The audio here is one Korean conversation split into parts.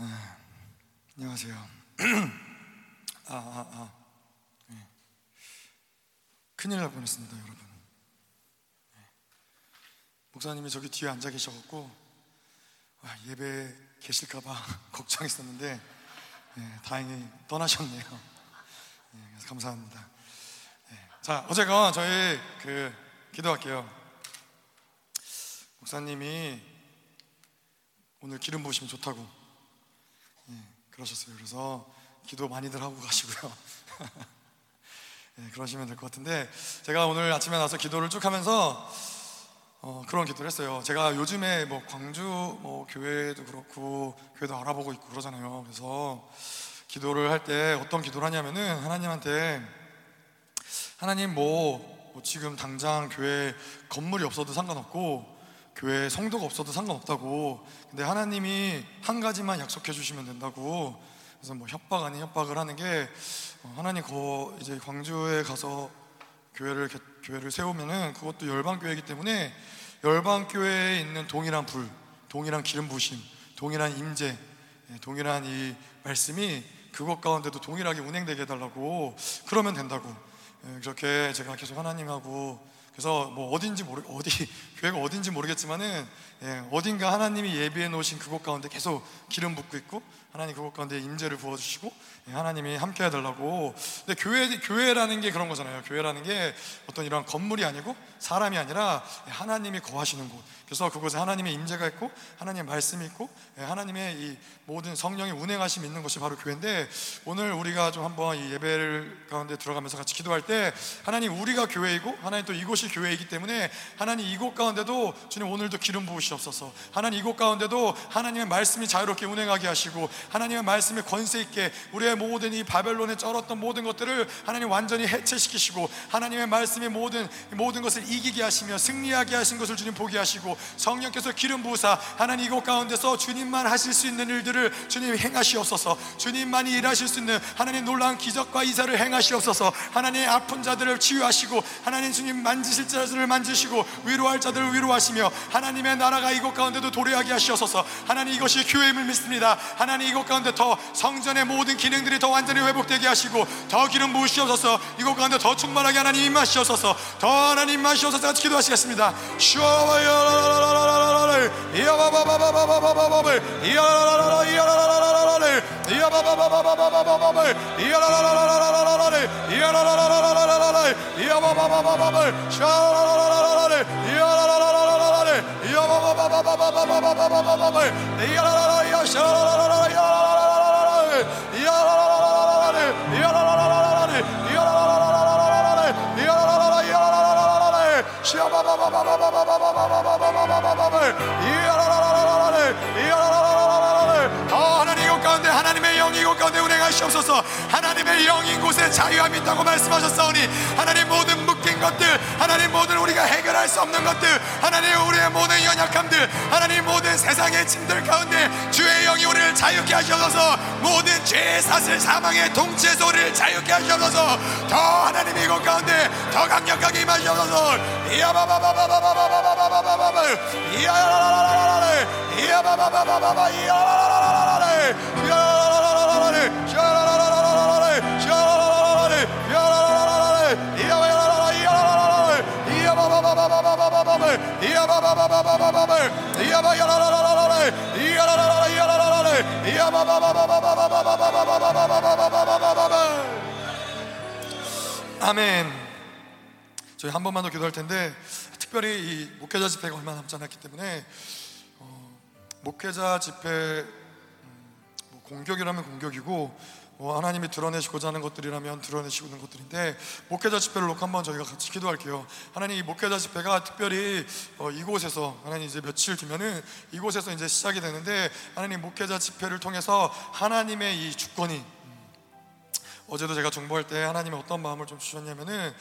네, 안녕하세요. 아, 아, 아. 네. 큰일 날 뻔했습니다, 여러분. 네. 목사님이 저기 뒤에 앉아 계셔갖고 아, 예배 계실까봐 걱정했었는데 네, 다행히 떠나셨네요. 네, 감사합니다. 네. 자, 어제가 저희 그 기도할게요. 목사님이 오늘 기름 부으시면 좋다고 예, 그러셨어요. 그래서 기도 많이들 하고 가시고요. 예, 그러시면 될 것 같은데 제가 오늘 아침에 나서 기도를 쭉 하면서 어, 그런 기도를 했어요. 제가 요즘에 뭐 광주 뭐 교회도 그렇고 교회도 알아보고 있고 그러잖아요. 그래서 기도를 할 때 어떤 기도를 하냐면은 하나님한테 하나님 뭐, 뭐 지금 당장 교회 건물이 없어도 상관없고 교회 성도가 없어도 상관없다고. 근데 하나님이 한 가지만 약속해 주시면 된다고. 그래서 뭐 협박 아닌 협박을 하는 게 어, 하나님 거 이제 광주에 가서 교회를 교회를 세우면은 그것도 열방 교회이기 때문에 열방 교회에 있는 동일한 불, 동일한 기름 부심, 동일한 임재, 예, 동일한 이 말씀이 그것 가운데도 동일하게 운행되게 해달라고 그러면 된다고. 예, 그렇게 제가 계속 하나님하고 그래서 뭐 어딘지 모르 어디 교회가 어딘지 모르겠지만은 예, 어딘가 하나님이 예비해 놓으신 그곳 가운데 계속 기름 붓고 있고 하나님 그곳 가운데 임재를 부어 주시고 예, 하나님이 함께 해 달라고. 근데 교회 교회라는 게 그런 거잖아요. 교회라는 게 어떤 이런 건물이 아니고 사람이 아니라 하나님이 거하시는 곳. 그래서 그곳에 하나님의 임재가 있고 하나님의 말씀이 있고 예, 하나님의 이 모든 성령의 운행하심이 있는 것이 바로 교회인데 오늘 우리가 좀 한번 이 예배를 가운데 들어가면서 같이 기도할 때 하나님 우리가 교회이고 하나님 또 이곳이 교회이기 때문에 하나님 이곳 가운데 도 주님 오늘도 기름 부으시옵소서. 하나님 이곳 가운데도 하나님의 말씀이 자유롭게 운행하게 하시고 하나님의 말씀이 권세 있게 우리의 모든 이 바벨론에 쩔었던 모든 것들을 하나님 완전히 해체시키시고 하나님의 말씀이 모든 모든 것을 이기게 하시며 승리하게 하신 것을 주님 보게 하시고 성령께서 기름 부으사 하나님 이곳 가운데서 주님만 하실 수 있는 일들을 주님 행하시옵소서. 주님만이 일하실 수 있는 하나님 놀라운 기적과 이사를 행하시옵소서. 하나님 아픈 자들을 치유하시고 하나님 주님 만지실 자들을 만지시고 위로할 자들 을 위로하시며 하나님의 나라가 이곳 가운데도 도래하게 하시옵소서. 하나님 이것이 교회임을 믿습니다. 하나님 이곳 가운데 더 성전의 모든 기능들이 더 완전히 회복되게 하시고 더 기름 부으시옵소서. 이곳 가운데 더 충만하게 하나님 임하시옵소서. 더 하나님 임하시옵소서. 같이 기도하시겠습니다. 슈아와요 하나님의 영이 이곳 가운데 운행하시옵소서 하나님의 영인 곳에 자유함이 있다고 말씀하셨사오니 하나님 모든 묶 인 것들 하나님 모든 우리가 해결할 수 없는 것들 하나님 우리의 모든 연약함들 하나님 모든 세상의 짐들 가운데 주의 영이 우리를 자유케 하셔서. 모든 죄의 사슬 사망의 통치에서 우리를 자유케 하셔서. 더 하나님 이곳 가운데 더 강력하게 임하셔서. 이야바바바바바바바바바바바바 이야라라라라라 이야바바바바바바 이야라라라라라 이야라라라라라 샤라라라라라 아멘. 저희 한 번만 더 기도할 텐데 특별히 이 목회자 집회가 얼마 남지 않았기 때문에 어, 목회자 집회 음, 뭐 공격이라면 공격이고 뭐 하나님이 드러내시고자 하는 것들이라면 드러내시고 있는 것들인데 목회자 집회를 놓고 한번 저희가 같이 기도할게요. 하나님 이 목회자 집회가 특별히 어, 이곳에서 하나님 이제 며칠 뒤면은 이곳에서 이제 시작이 되는데 하나님 목회자 집회를 통해서 하나님의 이 주권이 어제도 제가 정보할 때 하나님이 어떤 마음을 좀 주셨냐면은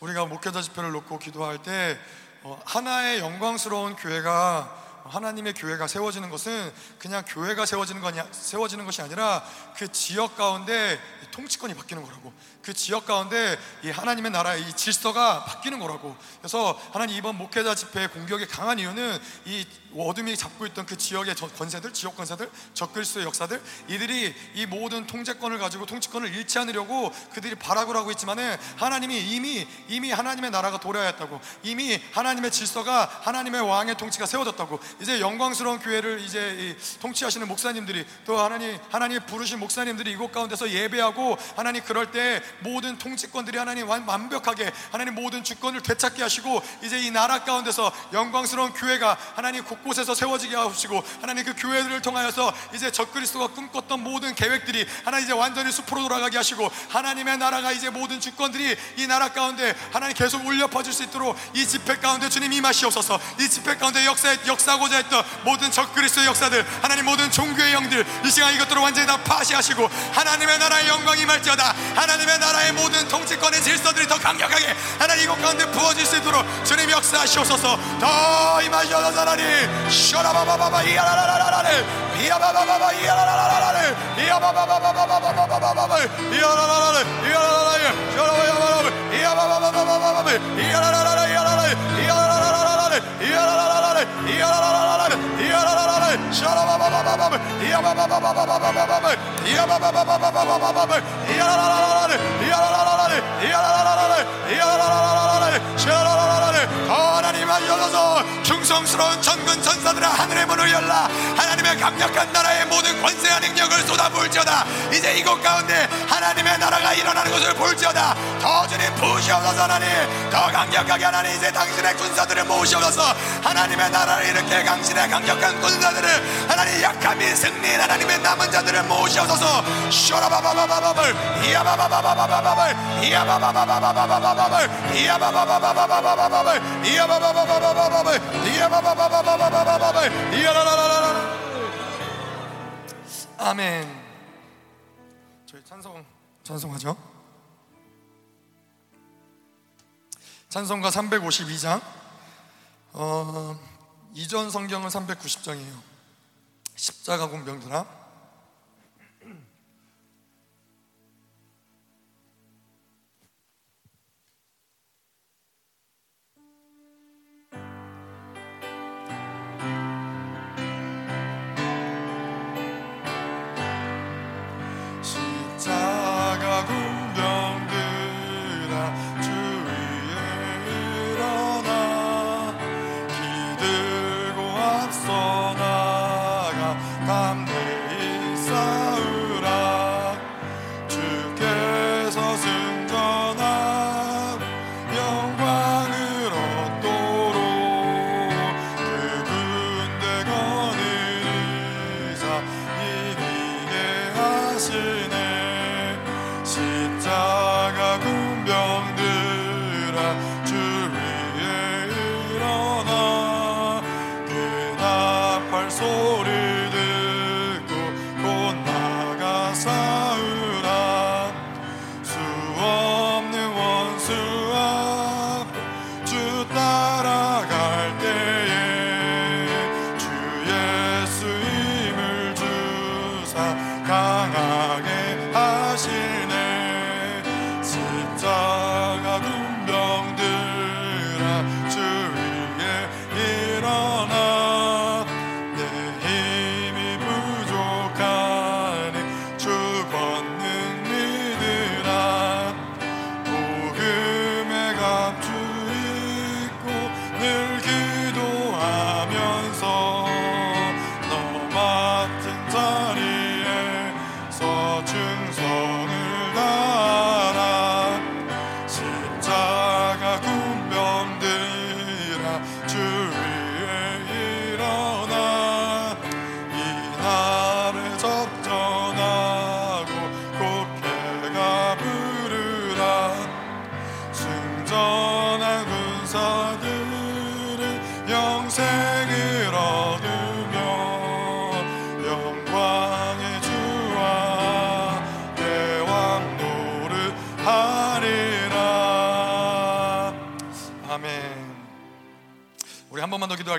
우리가 목회자 집회를 놓고 기도할 때 어, 하나의 영광스러운 교회가 하나님의 교회가 세워지는 것은 그냥 교회가 세워지는 거냐 세워지는 것이 아니라 그 지역 가운데 통치권이 바뀌는 거라고. 그 지역 가운데 이 하나님의 나라의 이 질서가 바뀌는 거라고. 그래서 하나님 이번 목회자 집회 공격이 강한 이유는 이 어둠이 잡고 있던 그 지역의 권세들, 지역 권세들, 적그리스의 역사들, 이들이 이 모든 통제권을 가지고 통치권을 잃지 않으려고 그들이 발악을 하고 있지만은 하나님이 이미 이미 하나님의 나라가 도래하였다고, 이미 하나님의 질서가 하나님의 왕의 통치가 세워졌다고. 이제 영광스러운 교회를 이제 통치하시는 목사님들이 또 하나님 하나님 부르신 목사님들이 이곳 가운데서 예배하고 하나님 그럴 때 모든 통치권들이 하나님 완벽하게 하나님 모든 주권을 되찾게 하시고 이제 이 나라 가운데서 영광스러운 교회가 하나님 곳곳 에서 세워지게 하시고 하나님 그 교회들을 통하여서 이제 적그리스도가 꿈꿨던 모든 계획들이 하나님 이제 완전히 숲으로 돌아가게 하시고 하나님의 나라가 이제 모든 주권들이 이 나라 가운데 하나님 계속 울려 퍼질 수 있도록 이 집회 가운데 주님 임하시옵소서. 이 집회 가운데 역사 역사하고자 했던 모든 적그리스도의 역사들 하나님 모든 종교의 영들 이 시간 이것들을 완전히 다 파시하시고 하나님의 나라의 영광이 임할지어다. 하나님의 나라의 모든 통치권의 질서들이 더 강력하게 하나님 이곳 가운데 부어질 수 있도록 주님 역사하시옵소서. 더 임하시옵소서 하나님 Shut up, 하나님을 열어서 충성스러운 천군 천사들아 하늘의 문을 열라. 하나님의 강력한 나라의 모든 권세와 능력을 쏟아부을지어다. 이제 이곳 가운데 하나님의 나라가 일어나는 것을 볼지어다. 더 주님 부으시옵소서 하나님. 더 강력하게 하나님 이제 당신의 군사들을 모으시옵소서. 하나님의 나라를 이렇게 당신의 강력한 군사들을 하나님 약함이 승리인 하나님의 남은 자들을 모으시옵소서. 쇼라바바바바바벌 이야바바바바바바벌 이야바바바바바바바벌 이야바바바바바바바벌 아멘. 저희 찬송 찬송하죠. 찬송가 352장. 어, 이전 성경은 390장이에요. 십자가 공병들아. come.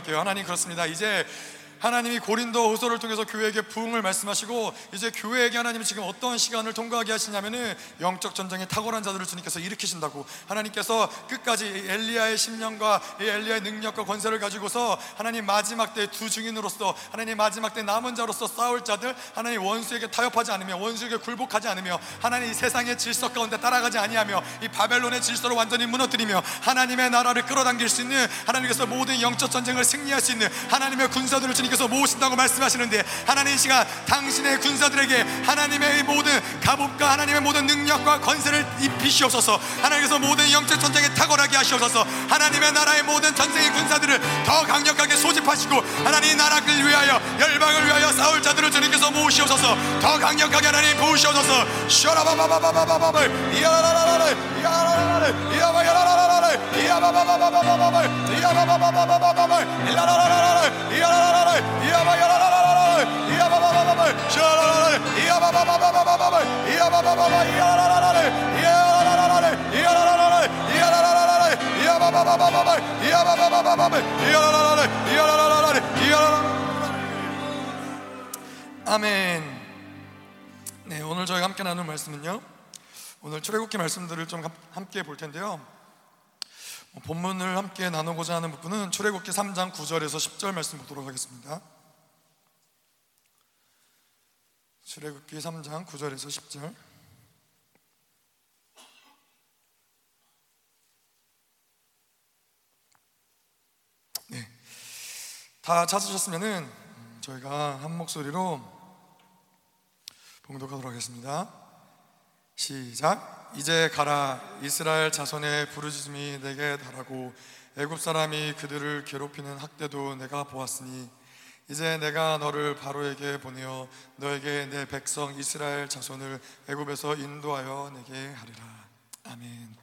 기도할게요. 하나님 그렇습니다. 이제 하나님이 고린도 후서를 통해서 교회에게 부흥을 말씀하시고 이제 교회에게 하나님이 지금 어떤 시간을 통과하게 하시냐면은 영적 전쟁에 탁월한 자들을 주님께서 일으키신다고. 하나님께서 끝까지 엘리야의 심령과 엘리야의 능력과 권세를 가지고서 하나님 마지막 때 두 증인으로서 하나님 마지막 때 남은 자로서 싸울 자들 하나님 원수에게 타협하지 않으며 원수에게 굴복하지 않으며 하나님 이 세상의 질서 가운데 따라가지 아니하며 이 바벨론의 질서를 완전히 무너뜨리며 하나님의 나라를 끌어당길 수 있는 하나님께서 모든 영적 전쟁을 승리할 수 있는 하나님의 군사들을 주님 주님께서 모으신다고 말씀하시는데 하나님 이 시간 당신의 군사들에게 하나님의 모든 갑옷과 하나님의 모든 능력과 권세를 입히시옵소서. 하나님께서 모든 영적 전쟁에 탁월하게 하시옵소서. 하나님의 나라의 모든 전쟁의 군사들을 더 강력하게 소집하시고 하나님 나라를 위하여 열방을 위하여 싸울 자들을 주님께서 모으시옵소서. 더 강력하게 하나님 부으시옵소서. 셔라바바바바바바바을 이야라라라라 이야라라라 이야바야라라라 이야바바바바바바바을 이야바바바바바바을 이야라라라라 이야라라라 이야바야라라라 이야바바바바바 셔라라라 이야바바바바바바 이야바바바바 이야라라라 이야라라라 이야라라라 이야라라라 이야바바바바바 이야바바바바바 이야라라라 이야라라라 이야라라라 아멘. 네, 오늘 저희가 함께 나눌 말씀은요. 오늘 출애굽기 말씀들을 좀 함께 볼 텐데요. 본문을 함께 나누고자 하는 부분은 출애굽기 3장 9절에서 10절 말씀 보도록 하겠습니다. 출애굽기 3장 9절에서 10절. 네. 다 찾으셨으면은 저희가 한 목소리로 봉독하도록 하겠습니다. 시작. 이제 가라 이스라엘 자손의 부르짖음이 내게 달하고 애굽 사람이 그들을 괴롭히는 학대도 내가 보았으니 이제 내가 너를 바로에게 보내어 너에게 내 백성 이스라엘 자손을 애굽에서 인도하여 내게 하리라. 아멘.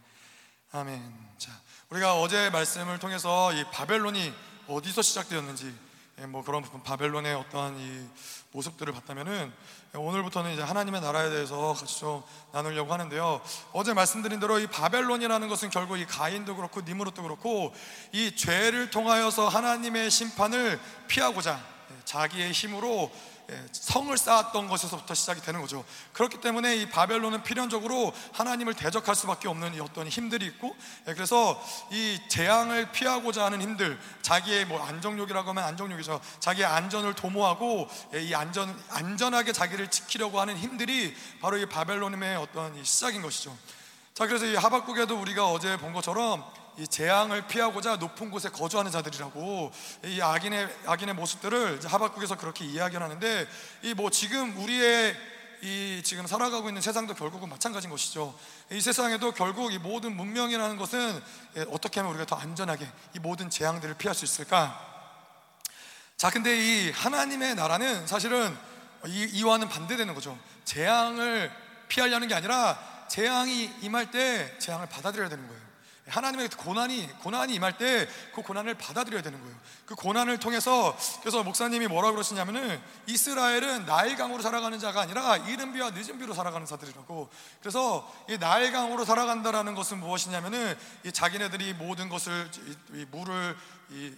아멘. 자, 우리가 어제 말씀을 통해서 이 바벨론이 어디서 시작되었는지 예, 뭐 그런 바벨론의 어떠한 이 모습들을 봤다면은 오늘부터는 이제 하나님의 나라에 대해서 같이 좀 나누려고 하는데요. 어제 말씀드린 대로 이 바벨론이라는 것은 결국 이 가인도 그렇고 니무롯도 그렇고 이 죄를 통하여서 하나님의 심판을 피하고자 예, 자기의 힘으로 예, 성을 쌓았던 것에서부터 시작이 되는 거죠. 그렇기 때문에 이 바벨론은 필연적으로 하나님을 대적할 수밖에 없는 어떤 힘들이 있고, 예, 그래서 이 재앙을 피하고자 하는 힘들, 자기의 뭐 안정욕이라고 하면 안정욕이죠. 자기의 안전을 도모하고 예, 이 안전 안전하게 자기를 지키려고 하는 힘들이 바로 이 바벨론의 어떤 시작인 것이죠. 자, 그래서 이 하박국에도 우리가 어제 본 것처럼 이 재앙을 피하고자 높은 곳에 거주하는 자들이라고 이 악인의 악인의 모습들을 하박국에서 그렇게 이야기를 하는데 이 뭐 지금 우리의 이 지금 살아가고 있는 세상도 결국은 마찬가지인 것이죠. 이 세상에도 결국 이 모든 문명이라는 것은 예, 어떻게 하면 우리가 더 안전하게 이 모든 재앙들을 피할 수 있을까? 자, 근데 이 하나님의 나라는 사실은 이, 이와는 반대되는 거죠. 재앙을 피하려는 게 아니라 재앙이 임할 때 재앙을 받아들여야 되는 거예요. 하나님의 고난이 고난이 임할 때 그 고난을 받아들여야 되는 거예요. 그 고난을 통해서 그래서 목사님이 뭐라 그러시냐면은 이스라엘은 나일강으로 살아가는 자가 아니라 이른 비와 늦은 비로 살아가는 자들이라고. 그래서 이 나일강으로 살아간다라는 것은 무엇이냐면은 이 자기네들이 모든 것을 이 물을 이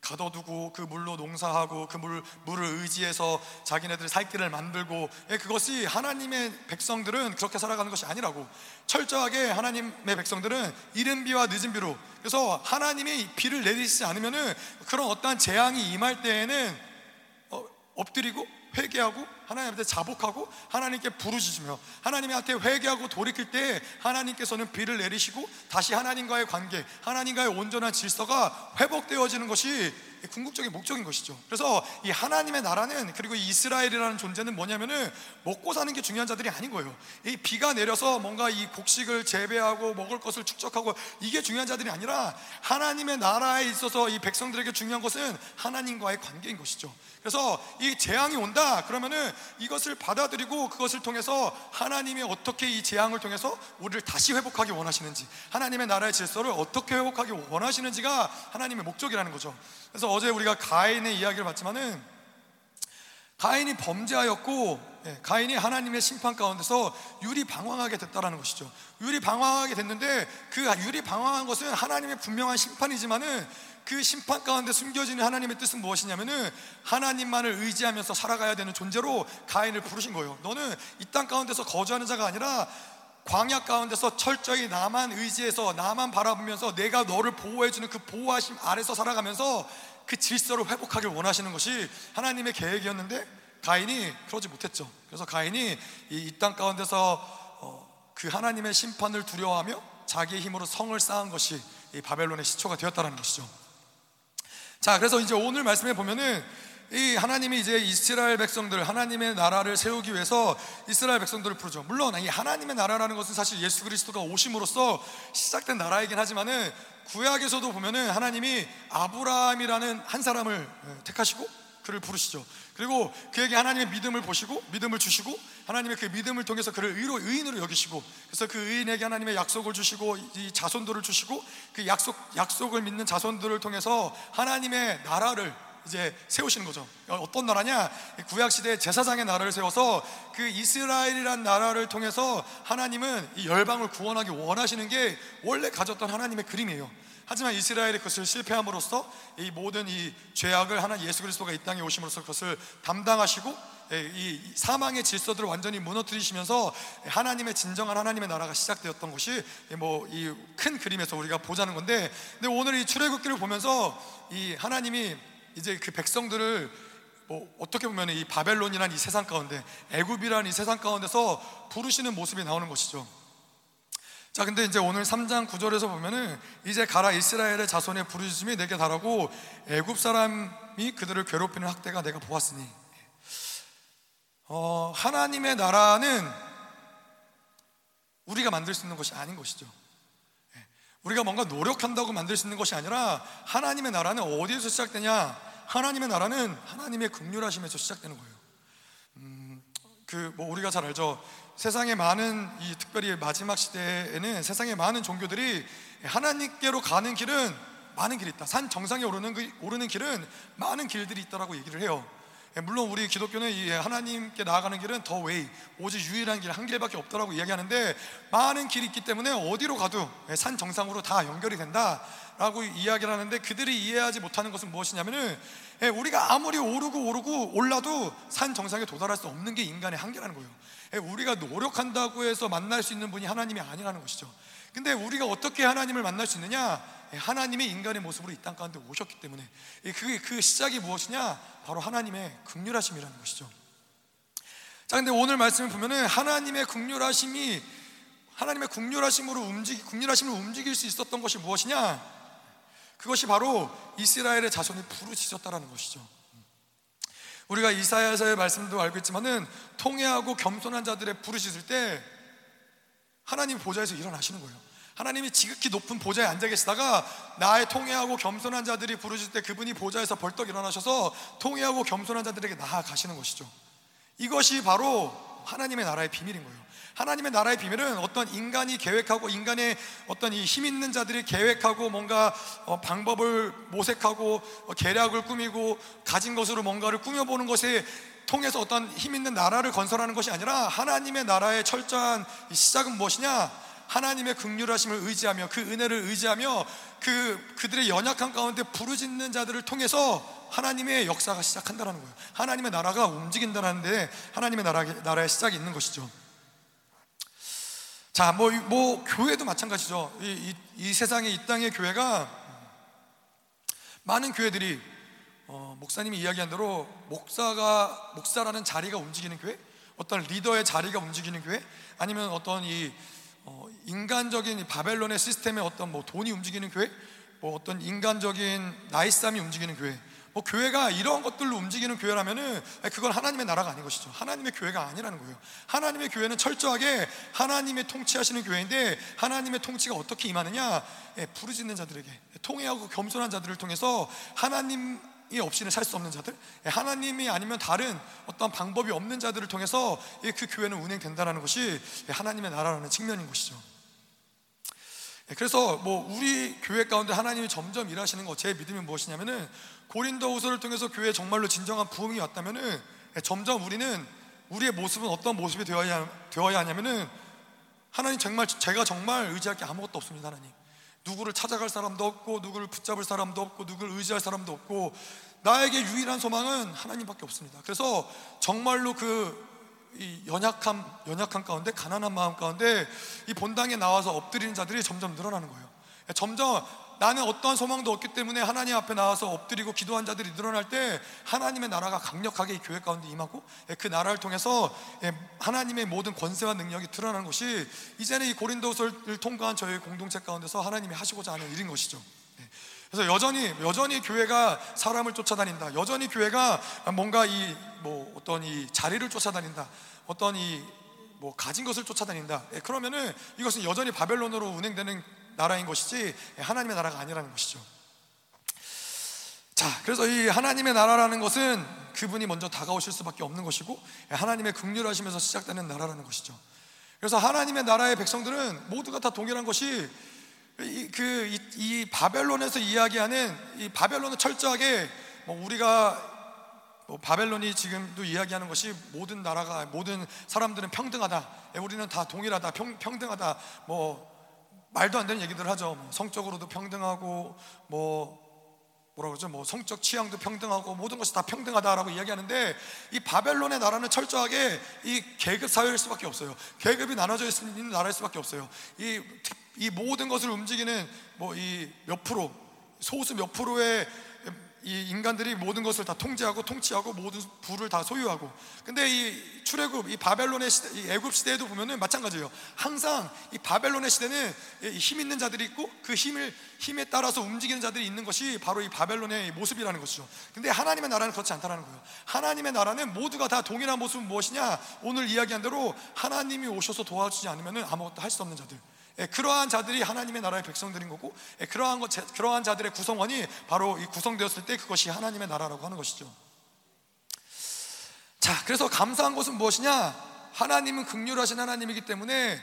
가둬두고 그 물로 농사하고 그 물, 물을 의지해서 자기네들의 살 길을 만들고 예, 그것이 하나님의 백성들은 그렇게 살아가는 것이 아니라고. 철저하게 하나님의 백성들은 이른 비와 늦은 비로. 그래서 하나님이 비를 내리시지 않으면은 그런 어떠한 재앙이 임할 때에는 어, 엎드리고 회개하고 하나님한테 자복하고 하나님께 부르짖으며 하나님한테 회개하고 돌이킬 때 하나님께서는 비를 내리시고 다시 하나님과의 관계, 하나님과의 온전한 질서가 회복되어지는 것이 궁극적인 목적인 것이죠. 그래서 이 하나님의 나라는 그리고 이스라엘이라는 존재는 뭐냐면은 먹고 사는 게 중요한 자들이 아닌 거예요. 이 비가 내려서 뭔가 이 곡식을 재배하고 먹을 것을 축적하고 이게 중요한 자들이 아니라 하나님의 나라에 있어서 이 백성들에게 중요한 것은 하나님과의 관계인 것이죠. 그래서 이 재앙이 온다 그러면은 이것을 받아들이고 그것을 통해서 하나님이 어떻게 이 재앙을 통해서 우리를 다시 회복하기 원하시는지 하나님의 나라의 질서를 어떻게 회복하기 원하시는지가 하나님의 목적이라는 거죠. 그래서 어제 우리가 가인의 이야기를 봤지만은 가인이 범죄하였고 예, 가인이 하나님의 심판 가운데서 유리 방황하게 됐다라는 것이죠. 유리 방황하게 됐는데 그 유리 방황한 것은 하나님의 분명한 심판이지만은 그 심판 가운데 숨겨지는 하나님의 뜻은 무엇이냐면은 하나님만을 의지하면서 살아가야 되는 존재로 가인을 부르신 거예요. 너는 이 땅 가운데서 거주하는 자가 아니라 광야 가운데서 철저히 나만 의지해서 나만 바라보면서 내가 너를 보호해주는 그 보호하심 아래서 살아가면서 그 질서를 회복하길 원하시는 것이 하나님의 계획이었는데 가인이 그러지 못했죠. 그래서 가인이 이 땅 가운데서 어, 그 하나님의 심판을 두려워하며 자기의 힘으로 성을 쌓은 것이 이 바벨론의 시초가 되었다는 것이죠. 자, 그래서 이제 오늘 말씀에 보면은 이 하나님이 이제 이스라엘 백성들 하나님의 나라를 세우기 위해서 이스라엘 백성들을 부르죠. 물론 이 하나님의 나라라는 것은 사실 예수 그리스도가 오심으로써 시작된 나라이긴 하지만은 구약에서도 보면은 하나님이 아브라함이라는 한 사람을 예, 택하시고 그를 부르시죠. 그리고 그에게 하나님의 믿음을 보시고 믿음을 주시고 하나님의 그 믿음을 통해서 그를 의로 의인으로 여기시고 그래서 그 의인에게 하나님의 약속을 주시고 이 자손들을 주시고 그 약속 약속을 믿는 자손들을 통해서 하나님의 나라를 이제 세우시는 거죠. 어떤 나라냐? 구약 시대 제사장의 나라를 세워서 그 이스라엘이란 나라를 통해서 하나님은 이 열방을 구원하기 원하시는 게 원래 가졌던 하나님의 그림이에요. 하지만 이스라엘이 그것을 실패함으로써 이 모든 이 죄악을 하나 예수 그리스도가 이 땅에 오심으로써 그것을 담당하시고 이 사망의 질서들을 완전히 무너뜨리시면서 하나님의 진정한 하나님의 나라가 시작되었던 것이 뭐 이 큰 그림에서 우리가 보자는 건데 근데 오늘 이 출애굽기를 보면서 이 하나님이 이제 그 백성들을 뭐 어떻게 보면 이 바벨론이란 이 세상 가운데 애굽이라는 이 세상 가운데서 부르시는 모습이 나오는 것이죠. 자, 근데 이제 오늘 3장 9절에서 보면은 이제 가라 이스라엘의 자손의 부르짖음이 내게 달하고 애굽 사람이 그들을 괴롭히는 학대가 내가 보았으니 어, 하나님의 나라는 우리가 만들 수 있는 것이 아닌 것이죠. 예. 우리가 뭔가 노력한다고 만들 수 있는 것이 아니라 하나님의 나라는 어디에서 시작되냐? 하나님의 나라는 하나님의 극률하심에서 시작되는 거예요. 음, 그뭐 우리가 잘 알죠. 세상에 많은 이 특별히 마지막 시대에는 세상에 많은 종교들이 하나님께로 가는 길은 많은 길이 있다. 산 정상에 오르는 그, 오르는 길은 많은 길들이 있다라고 얘기를 해요. 예, 물론 우리 기독교는 이 하나님께 나아가는 길은 the way, 오직 유일한 길 한 길밖에 없다라고 이야기하는데 많은 길이 있기 때문에 어디로 가도 예, 산 정상으로 다 연결이 된다라고 이야기를 하는데 그들이 이해하지 못하는 것은 무엇이냐면은 예, 우리가 아무리 오르고 오르고 올라도 산 정상에 도달할 수 없는 게 인간의 한계라는 거예요. 우리가 노력한다고 해서 만날 수 있는 분이 하나님이 아니라는 것이죠. 근데 우리가 어떻게 하나님을 만날 수 있느냐? 하나님이 인간의 모습으로 이 땅 가운데 오셨기 때문에 그, 그 시작이 무엇이냐? 바로 하나님의 극률하심이라는 것이죠. 자, 근데 오늘 말씀을 보면은 하나님의 극률하심이 하나님의 극률하심으로 움직이 극률하심을 움직일 수 있었던 것이 무엇이냐? 그것이 바로 이스라엘의 자손이 부르짖었다라는 것이죠. 우리가 이사야서의 말씀도 알고 있지만은 통회하고 겸손한 자들의 부르짖을 때 하나님 보좌에서 일어나시는 거예요. 하나님이 지극히 높은 보좌에 앉아 계시다가 나의 통회하고 겸손한 자들이 부르실 때 그분이 보좌에서 벌떡 일어나셔서 통회하고 겸손한 자들에게 나아가시는 것이죠. 이것이 바로 하나님의 나라의 비밀인 거예요. 하나님의 나라의 비밀은 어떤 인간이 계획하고 인간의 어떤 이 힘 있는 자들이 계획하고 뭔가 어, 방법을 모색하고 어, 계략을 꾸미고 가진 것으로 뭔가를 꾸며보는 것에 통해서 어떤 힘 있는 나라를 건설하는 것이 아니라 하나님의 나라의 철저한 시작은 무엇이냐? 하나님의 극률하심을 의지하며 그 은혜를 의지하며 그 그들의 연약한 가운데 부르짖는 자들을 통해서 하나님의 역사가 시작한다는 거예요. 하나님의 나라가 움직인다는데 하나님의 나라 나라의 시작이 있는 것이죠. 자, 뭐, 뭐 교회도 마찬가지죠. 이, 이, 이 세상에 이 땅의 교회가 많은 교회들이 어, 목사님이 이야기한 대로 목사가 목사라는 자리가 움직이는 교회, 어떤 리더의 자리가 움직이는 교회, 아니면 어떤 이 어, 인간적인 바벨론의 시스템에 어떤 뭐 돈이 움직이는 교회, 뭐 어떤 인간적인 나이쌈이 움직이는 교회, 뭐 교회가 이런 것들로 움직이는 교회라면은 그건 하나님의 나라가 아닌 것이죠. 하나님의 교회가 아니라는 거예요. 하나님의 교회는 철저하게 하나님의 통치하시는 교회인데 하나님의 통치가 어떻게 임하느냐? 예, 부르짖는 자들에게 통회하고 겸손한 자들을 통해서 하나님 이 없이는 살 수 없는 자들, 예, 하나님이 아니면 다른 어떤 방법이 없는 자들을 통해서 그 교회는 운행된다는 것이 하나님의 나라라는 측면인 것이죠. 예, 그래서 뭐 우리 교회 가운데 하나님이 점점 일하시는 것, 제 믿음이 무엇이냐면은 고린도후서를 통해서 교회에 정말로 진정한 부흥이 왔다면은 예, 점점 우리는 우리의 모습은 어떤 모습이 되어야 되어야 하냐면은 하나님 정말 제가 정말 의지할 게 아무것도 없습니다, 하나님. 누구를 찾아갈 사람도 없고 누구를 붙잡을 사람도 없고 누구를 의지할 사람도 없고 나에게 유일한 소망은 하나님밖에 없습니다. 그래서 정말로 그 연약함 연약함 가운데 가난한 마음 가운데 이 본당에 나와서 엎드리는 자들이 점점 늘어나는 거예요. 점점 나는 어떠한 소망도 없기 때문에 하나님 앞에 나와서 엎드리고 기도한 자들이 늘어날 때 하나님의 나라가 강력하게 이 교회 가운데 임하고 예, 그 나라를 통해서 예, 하나님의 모든 권세와 능력이 드러나는 것이 이제는 이 고린도서를 통과한 저희 공동체 가운데서 하나님이 하시고자 하는 일인 것이죠. 예, 그래서 여전히 여전히 교회가 사람을 쫓아다닌다. 여전히 교회가 뭔가 이 뭐 어떤 이 자리를 쫓아다닌다. 어떤 이뭐 가진 것을 쫓아다닌다. 그러면은 이것은 여전히 바벨론으로 운행되는 나라인 것이지 하나님의 나라가 아니라는 것이죠. 자, 그래서 이 하나님의 나라라는 것은 그분이 먼저 다가오실 수밖에 없는 것이고 하나님의 긍휼하시면서 시작되는 나라라는 것이죠. 그래서 하나님의 나라의 백성들은 모두가 다 동일한 것이 이, 그, 이, 이 바벨론에서 이야기하는 이 바벨론은 철저하게 뭐 우리가 뭐 바벨론이 지금도 이야기하는 것이 모든 나라가 모든 사람들은 평등하다. 우리는 다 동일하다. 평, 평등하다. 뭐 말도 안 되는 얘기들 하죠. 뭐 성적으로도 평등하고 뭐 뭐라 그러죠? 뭐 성적 취향도 평등하고 모든 것이 다 평등하다라고 이야기하는데 이 바벨론의 나라는 철저하게 이 계급 사회일 수밖에 없어요. 계급이 나눠져 있는 나라일 수밖에 없어요. 이, 이 모든 것을 움직이는 뭐 이 몇 프로 소수 몇 프로의 이 인간들이 모든 것을 다 통제하고 통치하고 모든 부를 다 소유하고. 근데 이 출애굽 이 바벨론의 시대 이 애굽 시대에도 보면은 마찬가지예요. 항상 이 바벨론의 시대는 힘 있는 자들이 있고 그 힘을 힘에 따라서 움직이는 자들이 있는 것이 바로 이 바벨론의 모습이라는 것이죠. 근데 하나님의 나라는 그렇지 않다는 거예요. 하나님의 나라는 모두가 다 동일한 모습은 무엇이냐? 오늘 이야기한 대로 하나님이 오셔서 도와주지 않으면 아무것도 할 수 없는 자들. 예, 그러한 자들이 하나님의 나라의 백성들인 거고 예, 그러한 것 그러한 자들의 구성원이 바로 이 구성되었을 때 그것이 하나님의 나라라고 하는 것이죠. 자, 그래서 감사한 것은 무엇이냐? 하나님은 극률하신 하나님이기 때문에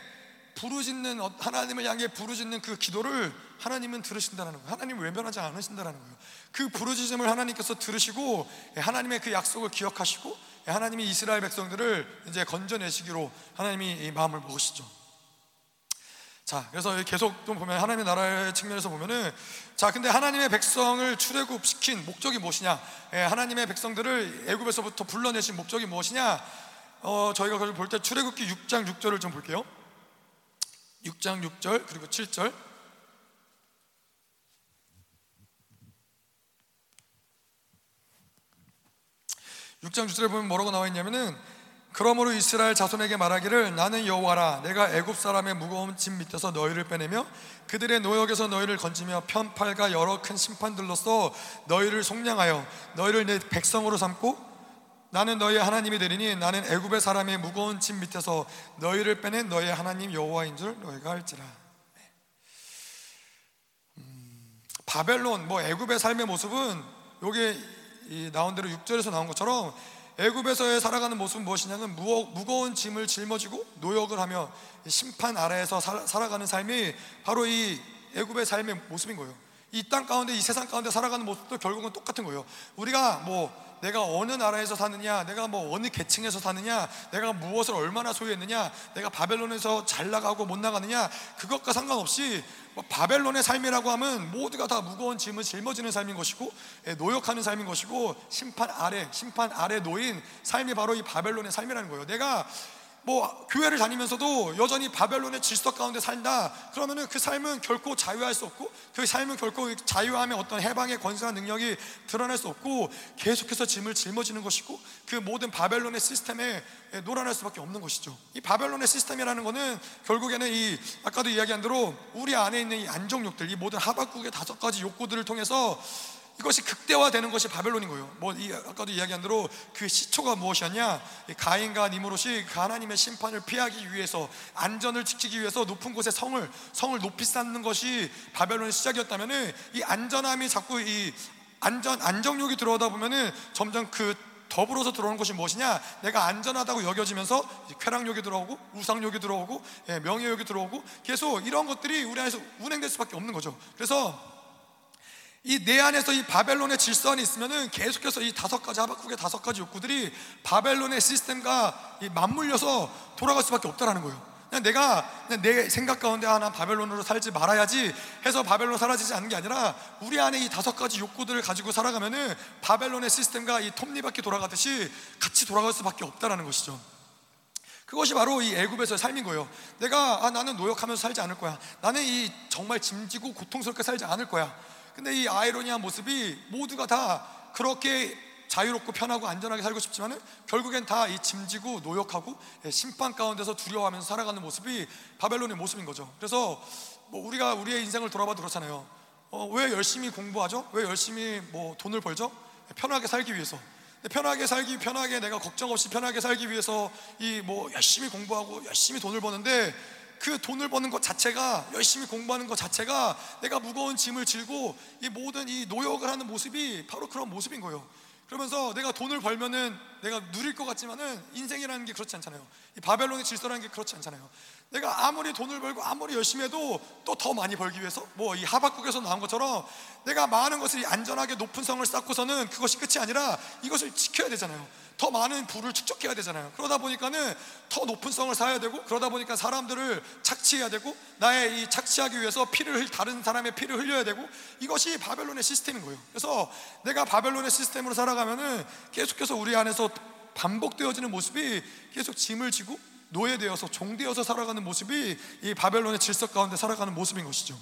부르짖는 어, 하나님을 향해 부르짖는 그 기도를 하나님은 들으신다는 거예요. 하나님 외면하지 않으신다는 거예요. 그 부르짖음을 하나님께서 들으시고 예, 하나님의 그 약속을 기억하시고 하나님이 이스라엘 백성들을 이제 건져내시기로 하나님이 마음을 먹으시죠. 자, 그래서 계속 좀 보면 하나님의 나라의 측면에서 보면은 자, 근데 하나님의 백성을 출애굽시킨 목적이 무엇이냐? 예, 하나님의 백성들을 애굽에서부터 불러내신 목적이 무엇이냐? 어, 저희가 그걸 볼 때 출애굽기 6장 6절을 좀 볼게요. 6장 6절 그리고 7절. 6장 6절에 보면 뭐라고 나와 있냐면은 그러므로 이스라엘 자손에게 말하기를 나는 여호와라 내가 애굽 사람의 무거운 짐 밑에서 너희를 빼내며 그들의 노역에서 너희를 건지며 편팔과 여러 큰 심판들로서 너희를 속량하여 너희를 내 백성으로 삼고 나는 너희의 하나님이 되리니 나는 애굽의 사람의 무거운 짐 밑에서 너희를 빼낸 너희의 하나님 여호와인 줄 너희가 알지라. 음, 바벨론 뭐 애굽의 삶의 모습은 요게 나온 대로 6절에서 나온 것처럼 애굽에서의 살아가는 모습은 무엇이냐면 무거운 짐을 짊어지고 노역을 하며 심판 아래에서 살 아가는 삶이 바로 이 애굽의 삶의 모습인 거예요. 이 땅 가운데 이 세상 가운데 살아가는 모습도 결국은 똑같은 거예요. 우리가 뭐 내가 어느 나라에서 사느냐, 내가 뭐 어느 계층에서 사느냐, 내가 무엇을 얼마나 소유했느냐, 내가 바벨론에서 잘 나가고 못 나가느냐, 그것과 상관없이 뭐 바벨론의 삶이라고 하면 모두가 다 무거운 짐을 짊어지는 삶인 것이고, 예, 노역하는 삶인 것이고, 심판 아래, 심판 아래 놓인 삶이 바로 이 바벨론의 삶이라는 거예요. 내가 뭐 교회를 다니면서도 여전히 바벨론의 질서 가운데 산다. 그러면은 그 삶은 결코 자유할 수 없고 그 삶은 결코 자유함의 어떤 해방의 권세와 능력이 드러날 수 없고 계속해서 짐을 짊어지는 것이고 그 모든 바벨론의 시스템에 놀아날 수밖에 없는 것이죠. 이 바벨론의 시스템이라는 것은 결국에는 이 아까도 이야기한 대로 우리 안에 있는 이 안정욕들, 이 모든 하박국의 다섯 가지 욕구들을 통해서 이것이 극대화되는 것이 바벨론인 거예요. 뭐 이, 아까도 이야기한 대로 그 시초가 무엇이었냐? 가인과 니무롯이 그 하나님의 심판을 피하기 위해서 안전을 지키기 위해서 높은 곳에 성을 성을 높이 쌓는 것이 바벨론의 시작이었다면은 이 안전함이 자꾸 이 안전 안정욕이 들어오다 보면은 점점 그 더불어서 들어오는 것이 무엇이냐? 내가 안전하다고 여겨지면서 쾌락욕이 들어오고 우상욕이 들어오고 예, 명예욕이 들어오고 계속 이런 것들이 우리 안에서 운행될 수밖에 없는 거죠. 그래서 이 내 안에서 이 바벨론의 질서 안에 있으면은 계속해서 이 다섯 가지 하박국의 다섯 가지 욕구들이 바벨론의 시스템과 맞물려서 돌아갈 수밖에 없다라는 거예요. 그냥 내가 그냥 내 생각 가운데 하나 아, 바벨론으로 살지 말아야지 해서 바벨론 사라지지 않는 게 아니라 우리 안에 이 다섯 가지 욕구들을 가지고 살아가면은 바벨론의 시스템과 이 톱니바퀴 돌아가듯이 같이 돌아갈 수밖에 없다라는 것이죠. 그것이 바로 이 애굽에서의 삶인 거예요. 내가 아, 나는 노역하면서 살지 않을 거야. 나는 이 정말 짐지고 고통스럽게 살지 않을 거야. 근데 이 아이러니한 모습이 모두가 다 그렇게 자유롭고 편하고 안전하게 살고 싶지만은 결국엔 다 이 짐지고 노역하고 예, 심판 가운데서 두려워하면서 살아가는 모습이 바벨론의 모습인 거죠. 그래서 뭐 우리가 우리의 인생을 돌아봐도 그렇잖아요. 어, 왜 열심히 공부하죠? 왜 열심히 뭐 돈을 벌죠? 편하게 살기 위해서. 편하게 살기 편하게 내가 걱정 없이 편하게 살기 위해서 이 뭐 열심히 공부하고 열심히 돈을 버는데 그 돈을 버는 것 자체가 열심히 공부하는 것 자체가 내가 무거운 짐을 질고 이 모든 이 노역을 하는 모습이 바로 그런 모습인 거예요. 그러면서 내가 돈을 벌면은 내가 누릴 것 같지만은 인생이라는 게 그렇지 않잖아요. 이 바벨론의 질서라는 게 그렇지 않잖아요. 내가 아무리 돈을 벌고 아무리 열심히 해도 또 더 많이 벌기 위해서 뭐 이 하박국에서 나온 것처럼 내가 많은 것을 안전하게 높은 성을 쌓고서는 그것이 끝이 아니라 이것을 지켜야 되잖아요. 더 많은 부를 축적해야 되잖아요. 그러다 보니까는 더 높은 성을 쌓아야 되고 그러다 보니까 사람들을 착취해야 되고 나의 이 착취하기 위해서 피를 다른 사람의 피를 흘려야 되고 이것이 바벨론의 시스템인 거예요. 그래서 내가 바벨론의 시스템으로 살아가면은 계속해서 우리 안에서 반복되어지는 모습이 계속 짐을 지고 노예되어서 종되어서 살아가는 모습이 이 바벨론의 질서 가운데 살아가는 모습인 것이죠.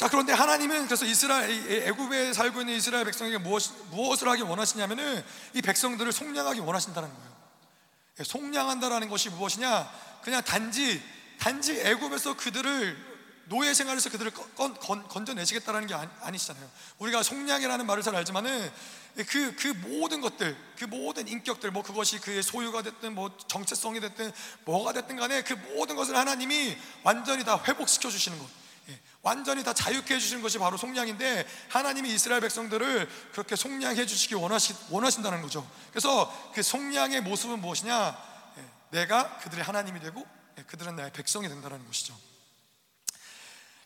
자 그런데 하나님은 그래서 이스라엘 애굽에 살고 있는 이스라엘 백성에게 무엇, 무엇을 하기 원하시냐면은 이 백성들을 속량하기 원하신다는 거예요. 예, 속량한다라는 것이 무엇이냐? 그냥 단지 단지 애굽에서 그들을 노예 생활에서 그들을 건, 건, 건져내시겠다라는 게 아니, 시잖아요 우리가 속량이라는 말을 잘 알지만은 그, 그 모든 것들, 그 모든 인격들, 뭐 그것이 그의 소유가 됐든, 뭐 정체성이 됐든, 뭐가 됐든 간에 그 모든 것을 하나님이 완전히 다 회복시켜 주시는 것. 예, 완전히 다 자유케 해주시는 것이 바로 속량인데 하나님이 이스라엘 백성들을 그렇게 속량해 주시기 원하시, 원하신다는 거죠. 그래서 그 속량의 모습은 무엇이냐? 예, 내가 그들의 하나님이 되고 예, 그들은 나의 백성이 된다는 것이죠.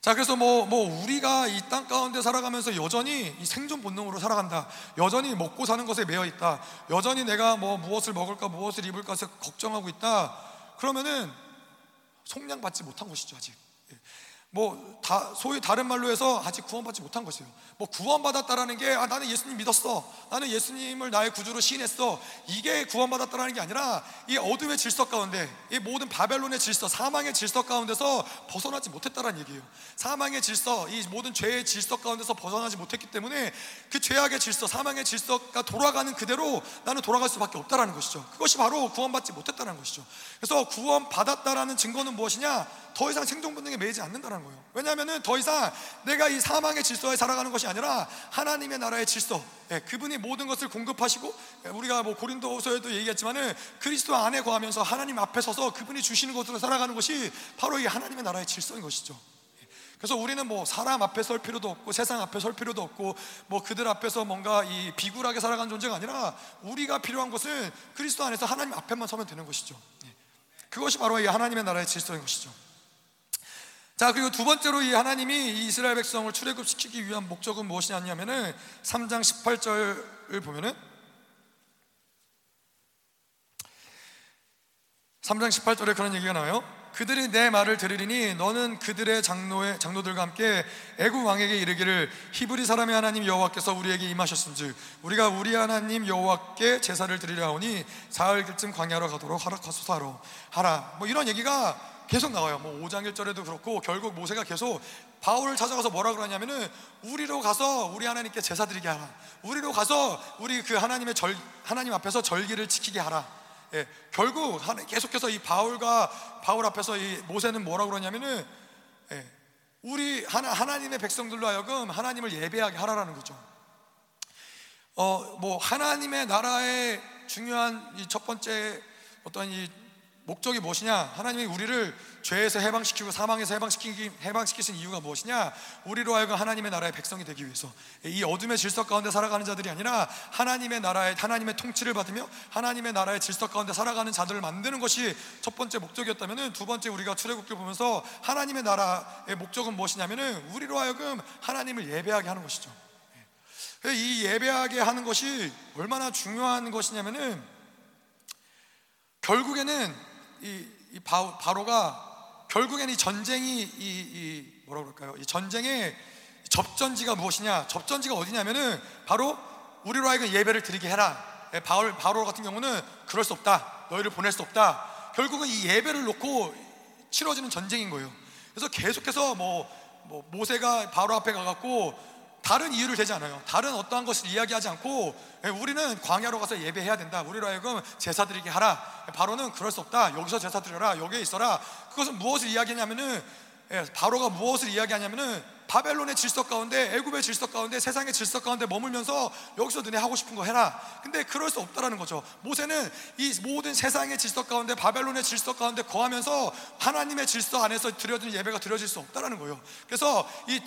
자, 그래서 뭐, 뭐, 우리가 이 땅 가운데 살아가면서 여전히 이 생존 본능으로 살아간다. 여전히 먹고 사는 것에 매여 있다. 여전히 내가 뭐 무엇을 먹을까, 무엇을 입을까 해서 걱정하고 있다. 그러면은 속량받지 못한 것이죠, 아직. 뭐 다, 소위 다른 말로 해서 아직 구원받지 못한 것이에요. 뭐 구원받았다라는 게 아, 나는 예수님 믿었어. 나는 예수님을 나의 구주로 시인했어. 이게 구원받았다라는 게 아니라 이 어둠의 질서 가운데 이 모든 바벨론의 질서, 사망의 질서 가운데서 벗어나지 못했다라는 얘기예요. 사망의 질서, 이 모든 죄의 질서 가운데서 벗어나지 못했기 때문에 그 죄악의 질서, 사망의 질서가 돌아가는 그대로 나는 돌아갈 수밖에 없다라는 것이죠. 그것이 바로 구원받지 못했다는 것이죠. 그래서 구원받았다라는 증거는 무엇이냐? 더 이상 생존 본능에 매이지 않는다는 거예요. 왜냐하면 더 이상 내가 이 사망의 질서에 살아가는 것이 아니라 하나님의 나라의 질서, 예, 그분이 모든 것을 공급하시고 예, 우리가 뭐 고린도서에도 얘기했지만은 그리스도 안에 거하면서 하나님 앞에 서서 그분이 주시는 것으로 살아가는 것이 바로 이 하나님의 나라의 질서인 것이죠. 예, 그래서 우리는 뭐 사람 앞에 설 필요도 없고 세상 앞에 설 필요도 없고 뭐 그들 앞에서 뭔가 이 비굴하게 살아가는 존재가 아니라 우리가 필요한 것은 그리스도 안에서 하나님 앞에만 서면 되는 것이죠. 그것이 바로 이 하나님의 나라의 질서인 것이죠. 자, 그리고 두 번째로 이 하나님이 이 이스라엘 백성을 출애굽시키기 위한 목적은 무엇이냐면은 3장 18절을 보면은 3장 18절에 그런 얘기가 나와요. 그들이 내 말을 들으리니 너는 그들의 장로의 장로들과 함께 애굽 왕에게 이르기를 히브리 사람의 하나님 여호와께서 우리에게 임하셨음즉 우리가 우리 하나님 여호와께 제사를 드리려 하오니 사흘쯤 광야로 가도록 하라 하라 뭐 이런 얘기가 계속 나와요. 뭐 5장 1절에도 그렇고 결국 모세가 계속 바울을 찾아가서 뭐라 그러냐면은 우리로 가서 우리 하나님께 제사 드리게 하라. 우리로 가서 우리 그 하나님의 절 하나님 앞에서 절기를 지키게 하라. 예, 결국 계속해서 이 바울과 바울 앞에서 이 모세는 뭐라 그러냐면은 예, 우리 하나, 하나님의 백성들로 하여금 하나님을 예배하게 하라라는 거죠. 어, 뭐 하나님의 나라의 중요한 이 첫 번째 어떤 이 목적이 무엇이냐? 하나님이 우리를 죄에서 해방시키고 사망에서 해방시키기, 해방시키신 이유가 무엇이냐? 우리로 하여금 하나님의 나라의 백성이 되기 위해서 이 어둠의 질서 가운데 살아가는 자들이 아니라 하나님의 나라의 하나님의 통치를 받으며 하나님의 나라의 질서 가운데 살아가는 자들을 만드는 것이 첫 번째 목적이었다면은 두 번째 우리가 출애굽기 보면서 하나님의 나라의 목적은 무엇이냐면은 우리로 하여금 하나님을 예배하게 하는 것이죠. 이 예배하게 하는 것이 얼마나 중요한 것이냐면은 결국에는 이, 이 바, 바로가 결국에는 이 전쟁이 이, 이 뭐라 그럴까요? 이 전쟁의 접전지가 무엇이냐? 접전지가 어디냐면은 바로 우리로 하여금 예배를 드리게 해라. 예, 바울 바로 같은 경우는 그럴 수 없다. 너희를 보낼 수 없다. 결국은 이 예배를 놓고 치러지는 전쟁인 거예요. 그래서 계속해서 뭐, 뭐 모세가 바로 앞에 가갖고 다른 이유를 대지 않아요. 다른 어떠한 것을 이야기하지 않고 예, 우리는 광야로 가서 예배해야 된다. 우리로 하여금 제사 드리게 하라. 바로는 그럴 수 없다. 여기서 제사 드려라. 여기에 있어라. 그것은 무엇을 이야기하냐면은 예, 바로가 무엇을 이야기하냐면은 바벨론의 질서 가운데 애굽의 질서 가운데 세상의 질서 가운데 머물면서 여기서 너네 하고 싶은 거 해라. 근데 그럴 수 없다라는 거죠. 모세는 이 모든 세상의 질서 가운데 바벨론의 질서 가운데 거하면서 하나님의 질서 안에서 드려진 예배가 드려질 수 없다라는 거예요. 그래서 이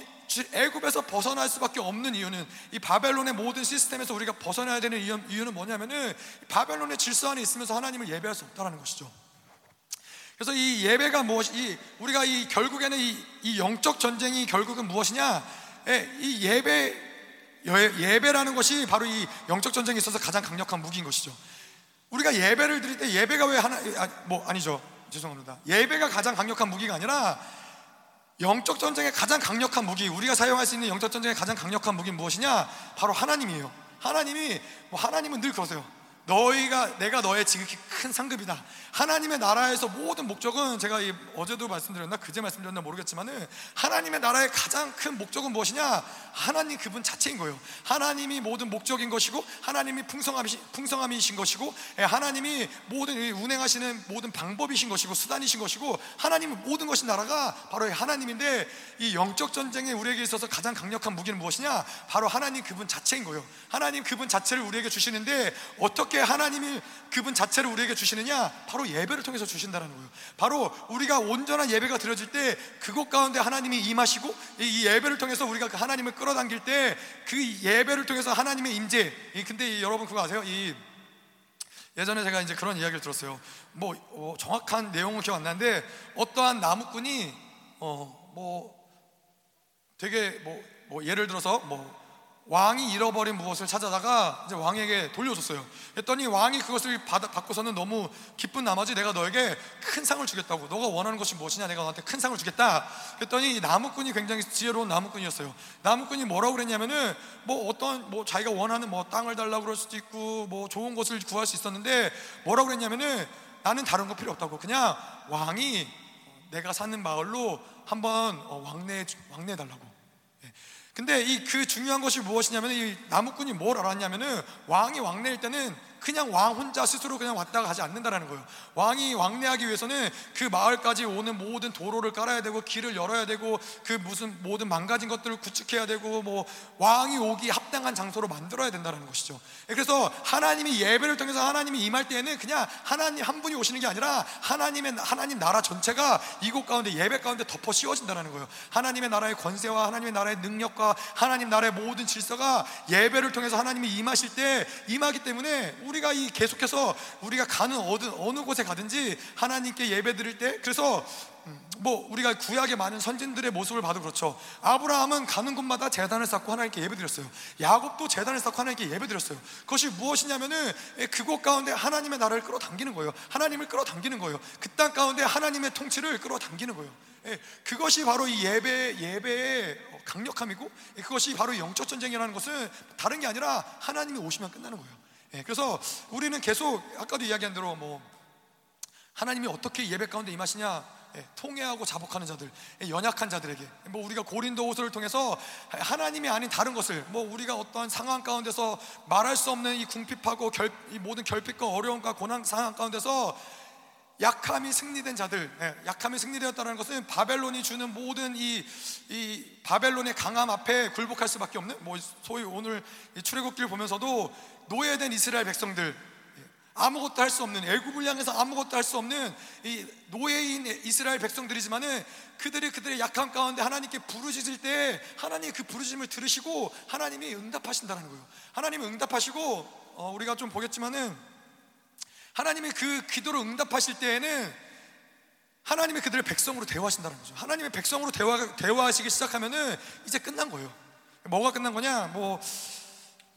애굽에서 벗어날 수밖에 없는 이유는 이 바벨론의 모든 시스템에서 우리가 벗어나야 되는 이유는 뭐냐면은 바벨론의 질서 안에 있으면서 하나님을 예배할 수 없다라는 것이죠. 그래서 이 예배가 무엇, 이 우리가 이 결국에는 이, 이 영적 전쟁이 결국은 무엇이냐? 예, 이 예배 예배라는 것이 바로 이 영적 전쟁에 있어서 가장 강력한 무기인 것이죠. 우리가 예배를 드릴 때 예배가 왜 하나 아, 뭐 아니죠. 죄송합니다. 예배가 가장 강력한 무기가 아니라 영적 전쟁의 가장 강력한 무기, 우리가 사용할 수 있는 영적 전쟁의 가장 강력한 무기는 무엇이냐? 바로 하나님이에요. 하나님이 뭐 하나님은 늘 그러세요. 너희가 내가 너의 지극히 큰 상급이다. 하나님의 나라에서 모든 목적은 제가 어제도 말씀드렸나 그제 말씀드렸나 모르겠지만은 하나님의 나라의 가장 큰 목적은 무엇이냐? 하나님 그분 자체인 거예요. 하나님이 모든 목적인 것이고 하나님이 풍성함이신, 풍성함이신 것이고 예, 하나님이 모든 운행하시는 모든 방법이신 것이고 수단이신 것이고 하나님의 모든 것이 나라가 바로 하나님인데 이 영적 전쟁에 우리에게 있어서 가장 강력한 무기는 무엇이냐? 바로 하나님 그분 자체인 거예요. 하나님 그분 자체를 우리에게 주시는데 어떻게 어떻게 하나님이 그분 자체를 우리에게 주시느냐? 바로 예배를 통해서 주신다는 거예요. 바로 우리가 온전한 예배가 드려질 때 그곳 가운데 하나님이 임하시고 이 예배를 통해서 우리가 그 하나님을 끌어당길 때 그 예배를 통해서 하나님의 임재. 근데 여러분 그거 아세요? 이 예전에 제가 이제 그런 이야기를 들었어요. 뭐 어, 정확한 내용은 기억 안 나는데 어떠한 나무꾼이 어 뭐 되게 뭐, 뭐 예를 들어서 뭐 왕이 잃어버린 무엇을 찾아다가 이제 왕에게 돌려줬어요. 했더니 왕이 그것을 받아, 받고서는 너무 기쁜 나머지 내가 너에게 큰 상을 주겠다고. 너가 원하는 것이 무엇이냐? 내가 너한테 큰 상을 주겠다. 했더니 나무꾼이 굉장히 지혜로운 나무꾼이었어요. 나무꾼이 뭐라고 그랬냐면은 뭐 어떤 뭐 자기가 원하는 뭐 땅을 달라고 그럴 수도 있고 뭐 좋은 것을 구할 수 있었는데 뭐라고 그랬냐면은 나는 다른 거 필요 없다고. 그냥 왕이 내가 사는 마을로 한번 어, 왕래 왕래 달라고. 근데 이 그 중요한 것이 무엇이냐면 이 나무꾼이 뭘 알았냐면은 왕이 왕래일 때는 그냥 왕 혼자 스스로 그냥 왔다가 가지 않는다라는 거예요. 왕이 왕래하기 위해서는 그 마을까지 오는 모든 도로를 깔아야 되고 길을 열어야 되고 그 무슨 모든 망가진 것들을 구축해야 되고 뭐 왕이 오기 합당한 장소로 만들어야 된다는 것이죠. 그래서 하나님이 예배를 통해서 하나님이 임할 때에는 그냥 하나님 한 분이 오시는 게 아니라 하나님의 하나님 나라 전체가 이곳 가운데 예배 가운데 덮어 씌워진다는 거예요. 하나님의 나라의 권세와 하나님의 나라의 능력과 하나님 나라의 모든 질서가 예배를 통해서 하나님이 임하실 때 임하기 때문에 우리 가 이 계속해서 우리가 가는 어느, 어느 곳에 가든지 하나님께 예배 드릴 때 그래서 음, 뭐 우리가 구약의 많은 선진들의 모습을 봐도 그렇죠. 아브라함은 가는 곳마다 재단을 쌓고 하나님께 예배드렸어요. 야곱도 재단을 쌓고 하나님께 예배드렸어요. 그것이 무엇이냐면은 그곳 가운데 하나님의 나라를 끌어당기는 거예요. 하나님을 끌어당기는 거예요. 그 땅 가운데 하나님의 통치를 끌어당기는 거예요. 예, 그것이 바로 이 예배 예배의 강력함이고 그것이 바로 영적 전쟁이라는 것은 다른 게 아니라 하나님이 오시면 끝나는 거예요. 예, 그래서 우리는 계속 아까도 이야기한 대로 뭐 하나님이 어떻게 예배 가운데 임하시냐? 예, 통해하고 자복하는 자들, 예, 연약한 자들에게. 뭐 우리가 고린도후서를 통해서 하나님이 아닌 다른 것을 뭐 우리가 어떠한 상황 가운데서 말할 수 없는 이 궁핍하고 결, 이 모든 결핍과 어려움과 고난 상황 가운데서 약함이 승리된 자들, 예, 약함이 승리되었다는 것은 바벨론이 주는 모든 이, 이 바벨론의 강함 앞에 굴복할 수밖에 없는, 뭐 소위 오늘 출애굽기를 보면서도 노예된 이스라엘 백성들, 예, 아무것도 할 수 없는 애굽을 향해서 아무것도 할 수 없는 이 노예인 이스라엘 백성들이지만은 그들이 그들의 약함 가운데 하나님께 부르짖을 때 하나님 그 부르짖음을 들으시고 하나님이 응답하신다는 거예요. 하나님이 응답하시고 어, 우리가 좀 보겠지만은 하나님의 그 기도를 응답하실 때에는 하나님의 그들의 백성으로 대화하신다는 거죠. 하나님의 백성으로 대화, 대화하시기 시작하면은 이제 끝난 거예요. 뭐가 끝난 거냐? 뭐,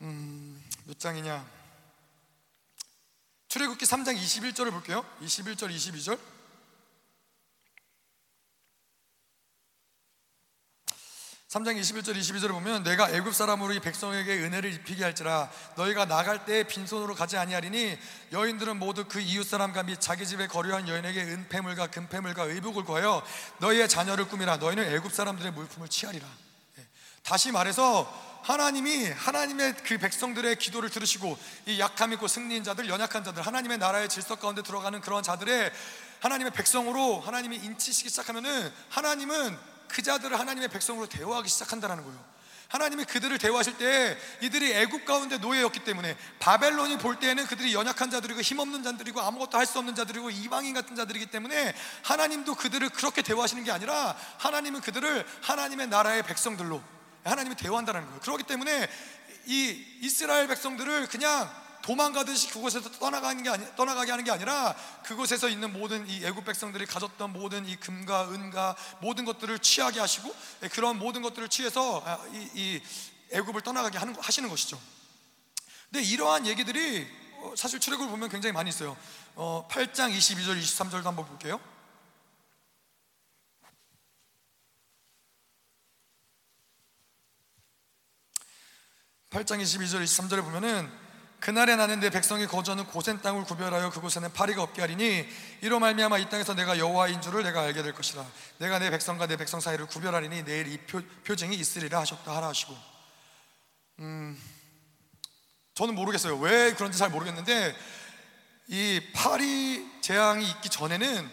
음, 몇 장이냐? 출애굽기 3장 21절을 볼게요. 21절, 22절. 삼장 21절 22절을 보면 내가 애굽 사람으로 이 백성에게 은혜를 입히게 할지라 너희가 나갈 때 빈손으로 가지 아니하리니 여인들은 모두 그 이웃 사람과 및 자기 집에 거류한 여인에게 은폐물과 금폐물과 의복을 구하여 너희의 자녀를 꾸미라 너희는 애굽 사람들의 물품을 취하리라 다시 말해서 하나님이 하나님의 그 백성들의 기도를 들으시고 이 약함 있고 승리인 자들 연약한 자들 하나님의 나라의 질서 가운데 들어가는 그런 자들의 하나님의 백성으로 하나님이 인치시기 시작하면은 하나님은 그 자들을 하나님의 백성으로 대우하기 시작한다는 거예요. 하나님이 그들을 대우하실 때 이들이 애굽 가운데 노예였기 때문에 바벨론이 볼 때에는 그들이 연약한 자들이고 힘없는 자들이고 아무것도 할 수 없는 자들이고 이방인 같은 자들이기 때문에 하나님도 그들을 그렇게 대우하시는 게 아니라 하나님은 그들을 하나님의 나라의 백성들로 하나님이 대우한다는 거예요. 그렇기 때문에 이 이스라엘 백성들을 그냥 도망가듯이 그곳에서 떠나가는 게 아니, 떠나가게 하는 게 아니라 그곳에서 있는 모든 이 애굽 백성들이 가졌던 모든 이 금과 은과 모든 것들을 취하게 하시고 예, 그런 모든 것들을 취해서 아, 이, 이 애굽을 떠나가게 하는 하시는 것이죠. 근데 이러한 얘기들이 어, 사실 출애굽을 보면 굉장히 많이 있어요. 어, 8장 22절 23절도 한번 볼게요. 8장 22절 23절에 보면은 그날에 나는 내 백성이 거주하는 고센 땅을 구별하여 그곳에는 파리가 없게 하리니 이로 말미암아 이 땅에서 내가 여호와인 줄을 내가 알게 될 것이라. 내가 내 백성과 내 백성 사이를 구별하리니 내일 이 표, 표징이 있으리라 하셨다 하라 하시고. 음 저는 모르겠어요. 왜 그런지 잘 모르겠는데 이 파리 재앙이 있기 전에는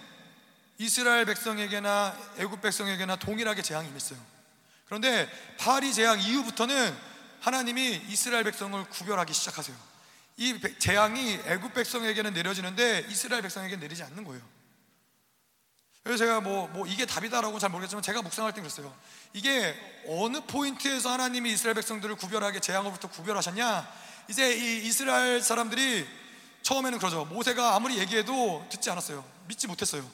이스라엘 백성에게나 애굽 백성에게나 동일하게 재앙이 임했어요. 그런데 파리 재앙 이후부터는 하나님이 이스라엘 백성을 구별하기 시작하세요 이 재앙이 애굽 백성에게는 내려지는데 이스라엘 백성에게 내리지 않는 거예요. 그래서 제가 뭐, 뭐 이게 답이다라고 잘 모르겠지만 제가 묵상할 때 그랬어요. 이게 어느 포인트에서 하나님이 이스라엘 백성들을 구별하게 재앙으로부터 구별하셨냐? 이제 이 이스라엘 사람들이 처음에는 그러죠. 모세가 아무리 얘기해도 듣지 않았어요. 믿지 못했어요.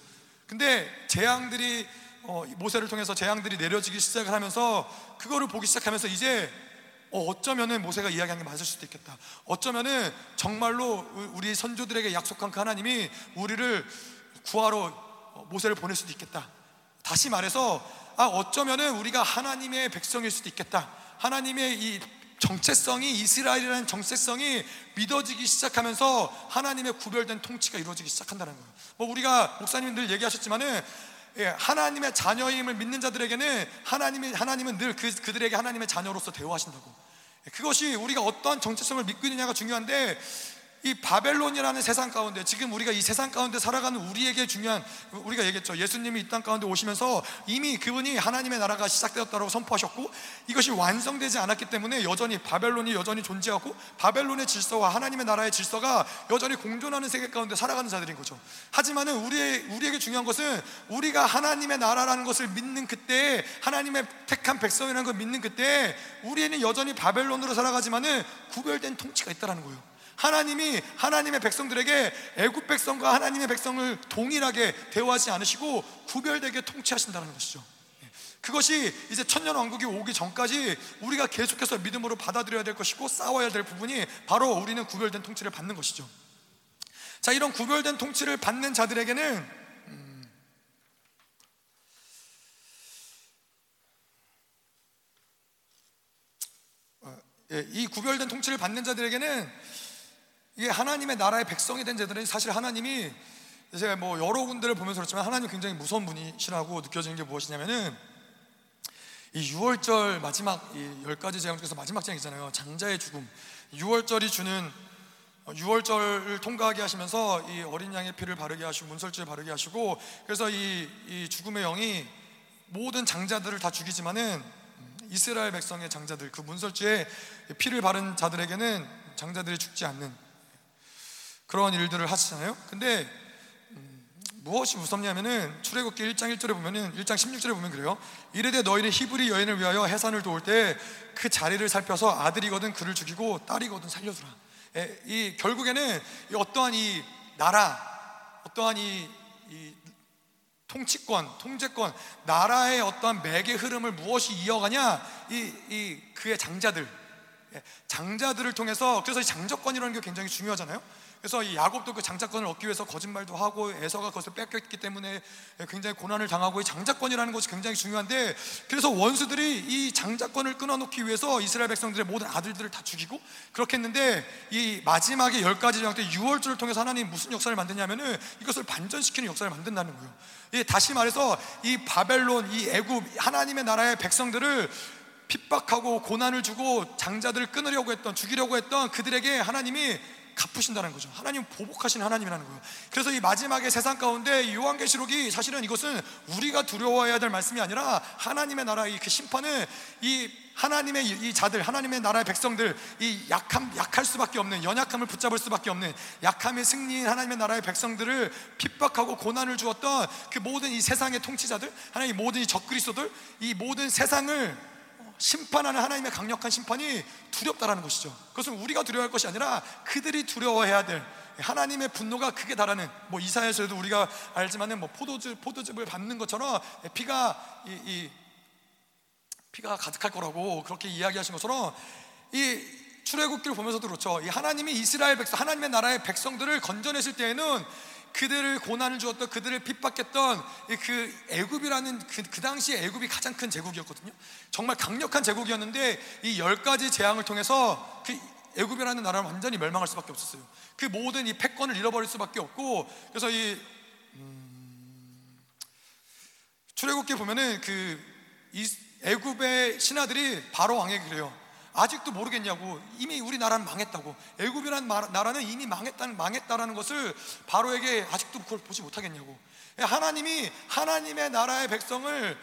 근데 재앙들이 어, 모세를 통해서 재앙들이 내려지기 시작을 하면서 그거를 보기 시작하면서 이제 어, 어쩌면은 모세가 이야기한 게 맞을 수도 있겠다. 어쩌면은 정말로 우리 선조들에게 약속한 그 하나님이 우리를 구하러 모세를 보낼 수도 있겠다. 다시 말해서 아 어쩌면은 우리가 하나님의 백성일 수도 있겠다. 하나님의 이 정체성이 이스라엘이라는 정체성이 믿어지기 시작하면서 하나님의 구별된 통치가 이루어지기 시작한다는 거예요. 뭐 우리가 목사님들 얘기하셨지만은 예, 하나님의 자녀임을 믿는 자들에게는 하나님이 하나님은 늘 그, 그들에게 하나님의 자녀로서 대우하신다고. 그것이 우리가 어떠한 정체성을 믿고 있느냐가 중요한데 이 바벨론이라는 세상 가운데 지금 우리가 이 세상 가운데 살아가는 우리에게 중요한 우리가 얘기했죠. 예수님이 이 땅 가운데 오시면서 이미 그분이 하나님의 나라가 시작되었다고 선포하셨고 이것이 완성되지 않았기 때문에 여전히 바벨론이 여전히 존재하고 바벨론의 질서와 하나님의 나라의 질서가 여전히 공존하는 세계 가운데 살아가는 자들인 거죠. 하지만은 우리의 우리에게 중요한 것은 우리가 하나님의 나라라는 것을 믿는 그때 하나님의 택한 백성이라는 걸 믿는 그때 우리는 여전히 바벨론으로 살아가지만은 구별된 통치가 있다라는 거예요. 하나님이 하나님의 백성들에게 애굽 백성과 하나님의 백성을 동일하게 대우하지 않으시고 구별되게 통치하신다는 것이죠. 예. 그것이 이제 천년 왕국이 오기 전까지 우리가 계속해서 믿음으로 받아들여야 될 것이고 싸워야 될 부분이 바로 우리는 구별된 통치를 받는 것이죠. 자, 이런 구별된 통치를 받는 자들에게는 음, 어, 예, 이 구별된 통치를 받는 자들에게는 이게 하나님의 나라의 백성이 된 자들은 사실 하나님이 제가 뭐 여러 군데를 보면서 그렇지만 하나님 굉장히 무서운 분이시라고 느껴지는 게 무엇이냐면은 이 6월절 마지막 이열 가지 재앙 중에서 마지막 재앙이잖아요. 장자의 죽음. 6월절이 주는 6월절을 통과하게 하시면서 이 어린 양의 피를 바르게 하시고 문설주를 바르게 하시고 그래서 이, 이 죽음의 영이 모든 장자들을 다 죽이지만은 이스라엘 백성의 장자들 그 문설주에 피를 바른 자들에게는 장자들이 죽지 않는 그런 일들을 하시잖아요. 근데 음, 무엇이 무섭냐면은 출애굽기 1장 1절에 보면은 1장 16절에 보면 그래요. 이르되 너희는 히브리 여인을 위하여 해산을 도울 때 그 자리를 살펴서 아들이거든 그를 죽이고 딸이거든 살려주라. 예, 이 결국에는 이 어떠한 이 나라, 어떠한 이, 이 통치권, 통제권, 나라의 어떠한 맥의 흐름을 무엇이 이어가냐? 이, 이 그의 장자들, 예, 장자들을 통해서 그래서 이 장자권이라는 게 굉장히 중요하잖아요. 그래서 이 야곱도 그 장자권을 얻기 위해서 거짓말도 하고 에서가 그것을 뺏겼기 때문에 굉장히 고난을 당하고 이 장자권이라는 것이 굉장히 중요한데 그래서 원수들이 이 장자권을 끊어놓기 위해서 이스라엘 백성들의 모든 아들들을 다 죽이고 그렇게 했는데 이 마지막에 열 가지 정때 6월절을 통해서 하나님 무슨 역사를 만드냐면은 이것을 반전시키는 역사를 만든다는 거예요. 예, 다시 말해서 이 바벨론, 이 애굽 하나님의 나라의 백성들을 핍박하고 고난을 주고 장자들을 끊으려고 했던 죽이려고 했던 그들에게 하나님이 갚으신다는 거죠. 하나님 보복하신 하나님이라는 거예요. 그래서 이 마지막에 세상 가운데 요한계시록이 사실은 이것은 우리가 두려워해야 될 말씀이 아니라 하나님의 나라의 그 심판은 이 하나님의 이 자들, 하나님의 나라의 백성들, 이 약함, 약할 수밖에 없는 연약함을 붙잡을 수밖에 없는 약함의 승리인 하나님의 나라의 백성들을 핍박하고 고난을 주었던 그 모든 이 세상의 통치자들, 하나님 모든 이 적그리스도들, 이 모든 세상을 심판하는 하나님의 강력한 심판이 두렵다라는 것이죠. 그것은 우리가 두려워할 것이 아니라 그들이 두려워해야 될 하나님의 분노가 크게 달하는 뭐 이사야서에도 우리가 알지만은 뭐 포도즙 포도즙을 밟는 것처럼 피가 이, 이 피가 가득할 거라고 그렇게 이야기하신 것처럼 이 출애굽기를 보면서도 그렇죠. 이 하나님이 이스라엘 백성 하나님의 나라의 백성들을 건져내실 때에는 그들을 고난을 주었던 그들을 핍박했던 그 애굽이라는 그, 그 당시에 애굽이 가장 큰 제국이었거든요. 정말 강력한 제국이었는데 이 열 가지 재앙을 통해서 그 애굽이라는 나라는 완전히 멸망할 수밖에 없었어요. 그 모든 이 패권을 잃어버릴 수밖에 없고 그래서 이 음, 출애굽기 보면은 그 애굽의 신하들이 바로 왕에게 그래요. 아직도 모르겠냐고. 이미 우리나라는 망했다고. 애굽이라는 나라는 이미 망했다는 망했다라는 것을 바로에게 아직도 그걸 보지 못하겠냐고. 하나님이 하나님의 나라의 백성을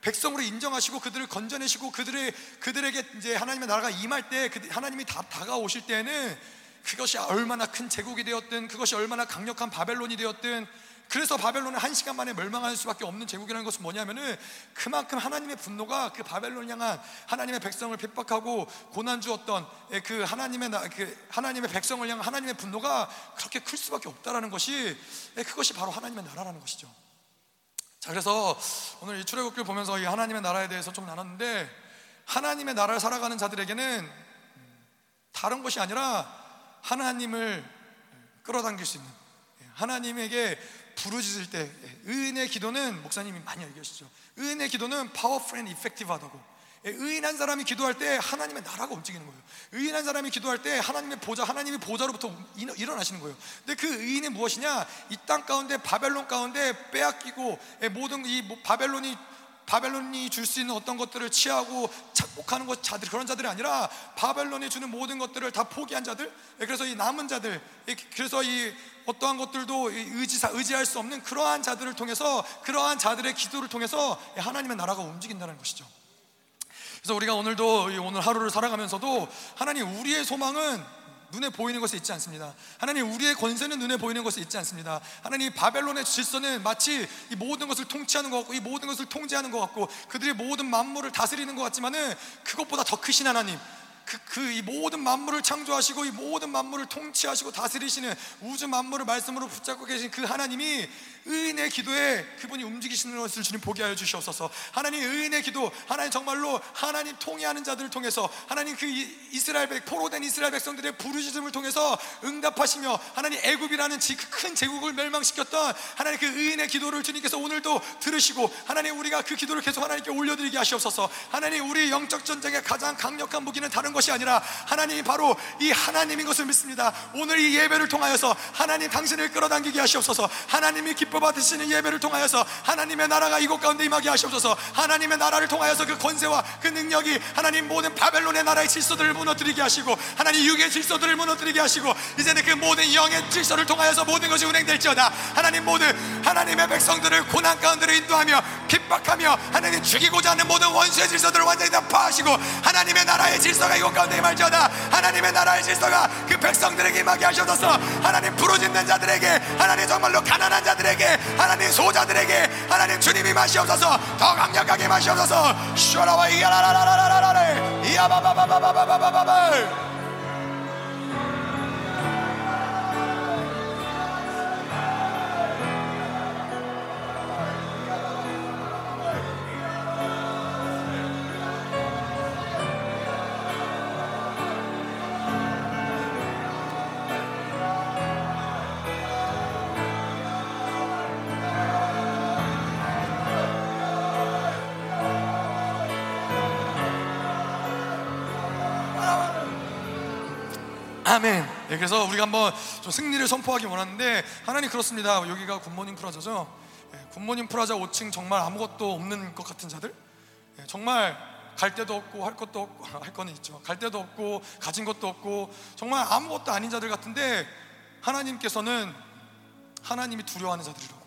백성으로 인정하시고 그들을 건져내시고 그들의 그들에게 이제 하나님의 나라가 임할 때 그, 하나님이 다 다가오실 때는 그것이 얼마나 큰 제국이 되었든 그것이 얼마나 강력한 바벨론이 되었든 그래서 바벨론은 한 시간 만에 멸망할 수밖에 없는 제국이라는 것은 뭐냐면은 그만큼 하나님의 분노가 그 바벨론 향한 하나님의 백성을 핍박하고 고난 주었던 예, 그 하나님의 그 하나님의 백성을 향한 하나님의 분노가 그렇게 클 수밖에 없다라는 것이 예, 그것이 바로 하나님의 나라라는 것이죠. 자 그래서 오늘 이 출애굽기를 보면서 이 하나님의 나라에 대해서 좀 나눴는데 하나님의 나라를 살아가는 자들에게는 다른 것이 아니라 하나님을 끌어당길 수 있는 예, 하나님에게 부르짖을 때 의인의 기도는 목사님이 많이 얘기하시죠. 의인의 기도는 powerful and effective하다고. 의인한 사람이 기도할 때 하나님의 나라가 움직이는 거예요. 의인한 사람이 기도할 때 하나님의 보좌, 하나님의 보좌로부터 일어나시는 거예요. 근데 그 의인이 무엇이냐? 이 땅 가운데 바벨론 가운데 빼앗기고 모든 이 바벨론이 바벨론이 줄 수 있는 어떤 것들을 취하고 착복하는 것 자들 그런 자들이 아니라 바벨론이 주는 모든 것들을 다 포기한 자들 그래서 이 남은 자들 그래서 이 어떠한 것들도 의지사 의지할 수 없는 그러한 자들을 통해서 그러한 자들의 기도를 통해서 하나님의 나라가 움직인다는 것이죠. 그래서 우리가 오늘도 오늘 하루를 살아가면서도 하나님 우리의 소망은 눈에 보이는 것에 있지 않습니다. 하나님 우리의 권세는 눈에 보이는 것에 있지 않습니다. 하나님 바벨론의 질서는 마치 이 모든 것을 통치하는 것 같고 이 모든 것을 통제하는 것 같고 그들의 모든 만물을 다스리는 것 같지만은 그것보다 더 크신 하나님 그, 그, 이 모든 만물을 창조하시고 이 모든 만물을 통치하시고 다스리시는 우주 만물을 말씀으로 붙잡고 계신 그 하나님이 의인의 기도에 그분이 움직이시는 것을 주님 보게 하여 주시옵소서. 하나님 의인의 기도, 하나님 정말로 하나님 통해하는 자들을 통해서 하나님 그 이스라엘 백 포로 된 이스라엘 백성들의 부르짖음을 통해서 응답하시며 하나님 애굽이라는 그큰 제국을 멸망시켰던 하나님 그 의인의 기도를 주님께서 오늘도 들으시고 하나님 우리가 그 기도를 계속 하나님께 올려드리게 하시옵소서. 하나님 우리 영적 전쟁의 가장 강력한 무기는 다른 것이 아니라 하나님이 바로 이 하나님인 것을 믿습니다. 오늘 이 예배를 통하여서 하나님 당신을 끌어당기게 하시옵소서. 하나님이 기뻐 받으시는 예배를 통하여서 하나님의 나라가 이곳 가운데 임하게 하시옵소서. 하나님의 나라를 통하여서 그 권세와 그 능력이 하나님 모든 바벨론의 나라의 질서들을 무너뜨리게 하시고 하나님 육의 질서들을 무너뜨리게 하시고 이제는 그 모든 영의 질서를 통하여서 모든 것이 운행될지어다. 하나님 모든 하나님의 백성들을 고난 가운데로 인도하며 핍박하며 하나님 죽이고자 하는 모든 원수의 질서들을 완전히 다 파하시고 하나님의 나라의 질서가 이곳 가운데 임할지어다 하나님의 나라의 질서가 그 백성들에게 임하게 하셔서 하나님 부르짖는 자들에게 하나님 정말로 가난한 자들에게 하나님 소자들에게 하나님 주님이 마시옵소서 더 강력하게 마시옵소서. 슈라와 이야라라라라라라 이야바바바바바바바바바 예, 그래서 우리가 한번 좀 승리를 선포하기 원하는데 하나님 그렇습니다. 여기가 굿모닝 프라자죠. 예, 굿모닝 프라자 5층 정말 아무것도 없는 것 같은 자들, 예, 정말 갈 데도 없고 할 것도 없고 할 거는 있죠. 갈 데도 없고 가진 것도 없고 정말 아무것도 아닌 자들 같은데 하나님께서는 하나님이 두려워하는 자들이라고.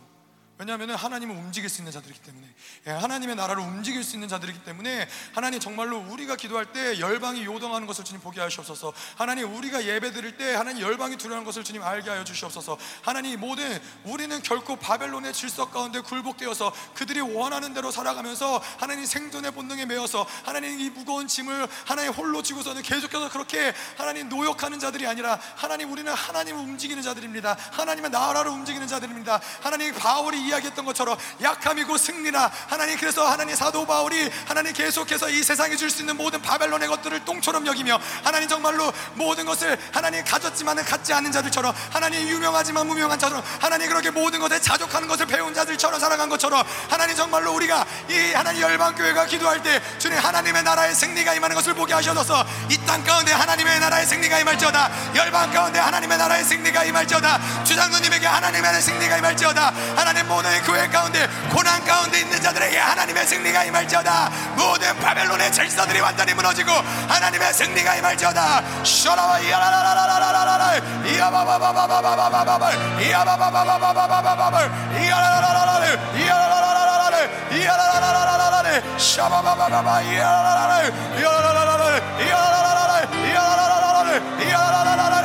왜냐하면 하나님은 움직일 수 있는 자들이기 때문에. 예, 하나님의 나라를 움직일 수 있는 자들이기 때문에 하나님 정말로 우리가 기도할 때 열방이 요동하는 것을 주님 보게 하시옵소서. 하나님 우리가 예배 드릴 때 하나님 열방이 두려워하는 것을 주님 알게 하여 주시옵소서. 하나님 모든 우리는 결코 바벨론의 질서 가운데 굴복되어서 그들이 원하는 대로 살아가면서 하나님 생존의 본능에 매여서 하나님 이 무거운 짐을 하나님 홀로 지고서는 계속해서 그렇게 하나님 노역하는 자들이 아니라 하나님 우리는 하나님을 움직이는 자들입니다. 하나님의 나라를 움직이는 자들입니다. 하나님 바울이 이야기했던 것처럼 약함이고 승리나 하나님 그래서 하나님 사도 바울이 하나님 계속해서 이 세상에 줄 수 있는 모든 바벨론의 것들을 똥처럼 여기며 하나님 정말로 모든 것을 하나님 가졌지만은 갖지 않는 자들처럼 하나님 유명하지만 무명한 자처럼 하나님 그렇게 모든 것에 자족하는 것을 배운 자들처럼 살아간 것처럼 하나님 정말로 우리가 이 하나님 열방교회가 기도할 때 주님 하나님의 나라의 승리가 임하는 것을 보게 하셔서 이 땅 가운데 하나님의 나라의 승리가 임할지어다. 열방 가운데 하나님의 나라의 승리가 임할지어다. 주장로님에게 하나님의 승리가 임할지어다. 하나님 모든 교회 가운데 고난 가운데 있는 자들에게 하나님의 승리가 임할지어다. 모든 바벨론의 질서들이 완전히 무너지고 하나님의 승리가 임할지어다. 셔라와 이야라라라라라라라 이야바바바바바바바바바 이야바바바바바바바바 이야라라라라라 이야라라라라라 이야라라라라라 샤바바바바바 이야라라라라 이야라라라라 이야라라라라 이야라라라라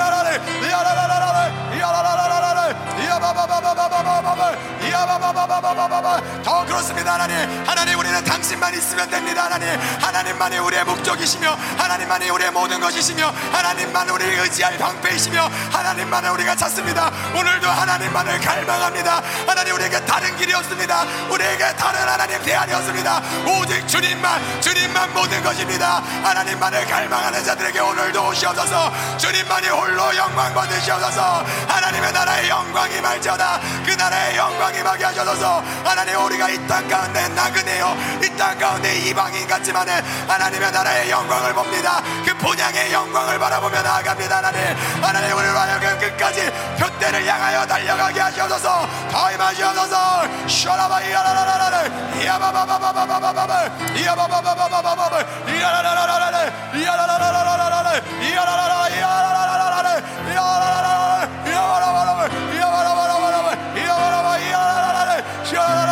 야바바바바바바바더 그렇습니다 하나님. 하나님 당신만 있으면 됩니다. 하나님 하나님만이 우리의 목적이시며 하나님만이 우리의 모든 것이시며 하나님만 우리를 의지할 방패이시며 하나님만을 우리가 찾습니다. 오늘도 하나님만을 갈망합니다. 하나님 우리에게 다른 길이 없습니다. 우리에게 다른 하나님 대안이 없습니다. 오직 주님만 주님만 모든 것입니다. 하나님만을 갈망하는 자들에게 오늘도 오시옵소서. 주님만이 홀로 영광 받으시옵소서. 하나님의 나라의 영광이 말지어다. 그 나라의 영광이 임하게 하셔서. 하나님 우리가 이 땅 가운데 나그네요 이 땅 가운데 이방인 같지만은 하나님의 나라의 영광을 봅니다. 그 본향의 영광을 바라보며 나아갑니다 하나님. 하나님 우리를 하여금 끝까지 표대를 향하여 달려가게 하시옵소서. 더 임하시옵소서. 셔라바이야라라라라 이야바바바바바바바바. 이야바바바바바바바. 이야라라라라라 이야라라라라라라 이야라라라 이야라라라라 이야라라라 이야라라라 이야라라라라 이야라라라 이야라라라 셔라라라라라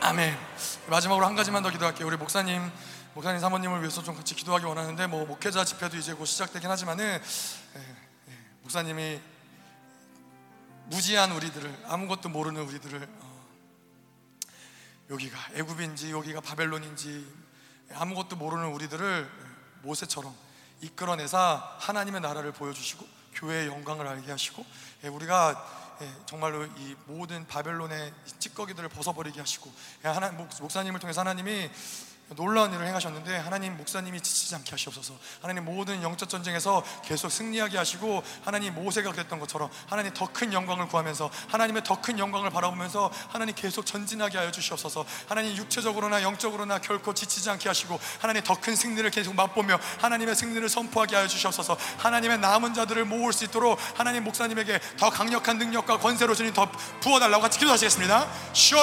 아멘. 마지막으로 한 가지만 더 기도할게요. 우리 목사님, 목사님 사모님을 위해서 좀 같이 기도하기 원하는데 뭐 목회자 집회도 이제 곧 시작되긴 하지만은 예, 예, 목사님이 무지한 우리들을 아무것도 모르는 우리들을 어, 여기가 애굽인지 여기가 바벨론인지 아무것도 모르는 우리들을 모세처럼 이끌어내사 하나님의 나라를 보여주시고 교회의 영광을 알게 하시고 예, 우리가 예, 정말로 이 모든 바벨론의 이 찌꺼기들을 벗어버리게 하시고 예, 하나, 목, 목사님을 통해서 하나님이 놀라운 일을 행하셨는데 하나님 목사님이 지치지 않게 하시옵소서. 하나님 모든 영적 전쟁에서 계속 승리하게 하시고 하나님 모세가 그랬던 것처럼 하나님 더 큰 영광을 구하면서 하나님의 더 큰 영광을 바라보면서 하나님 계속 전진하게 하여 주시옵소서. 하나님 육체적으로나 영적으로나 결코 지치지 않게 하시고 하나님 더 큰 승리를 계속 맛보며 하나님의 승리를 선포하게 하여 주시옵소서. 하나님의 남은 자들을 모을 수 있도록 하나님 목사님에게 더 강력한 능력과 권세로 주님 더 부어달라고 같이 기도하시겠습니다. 쇼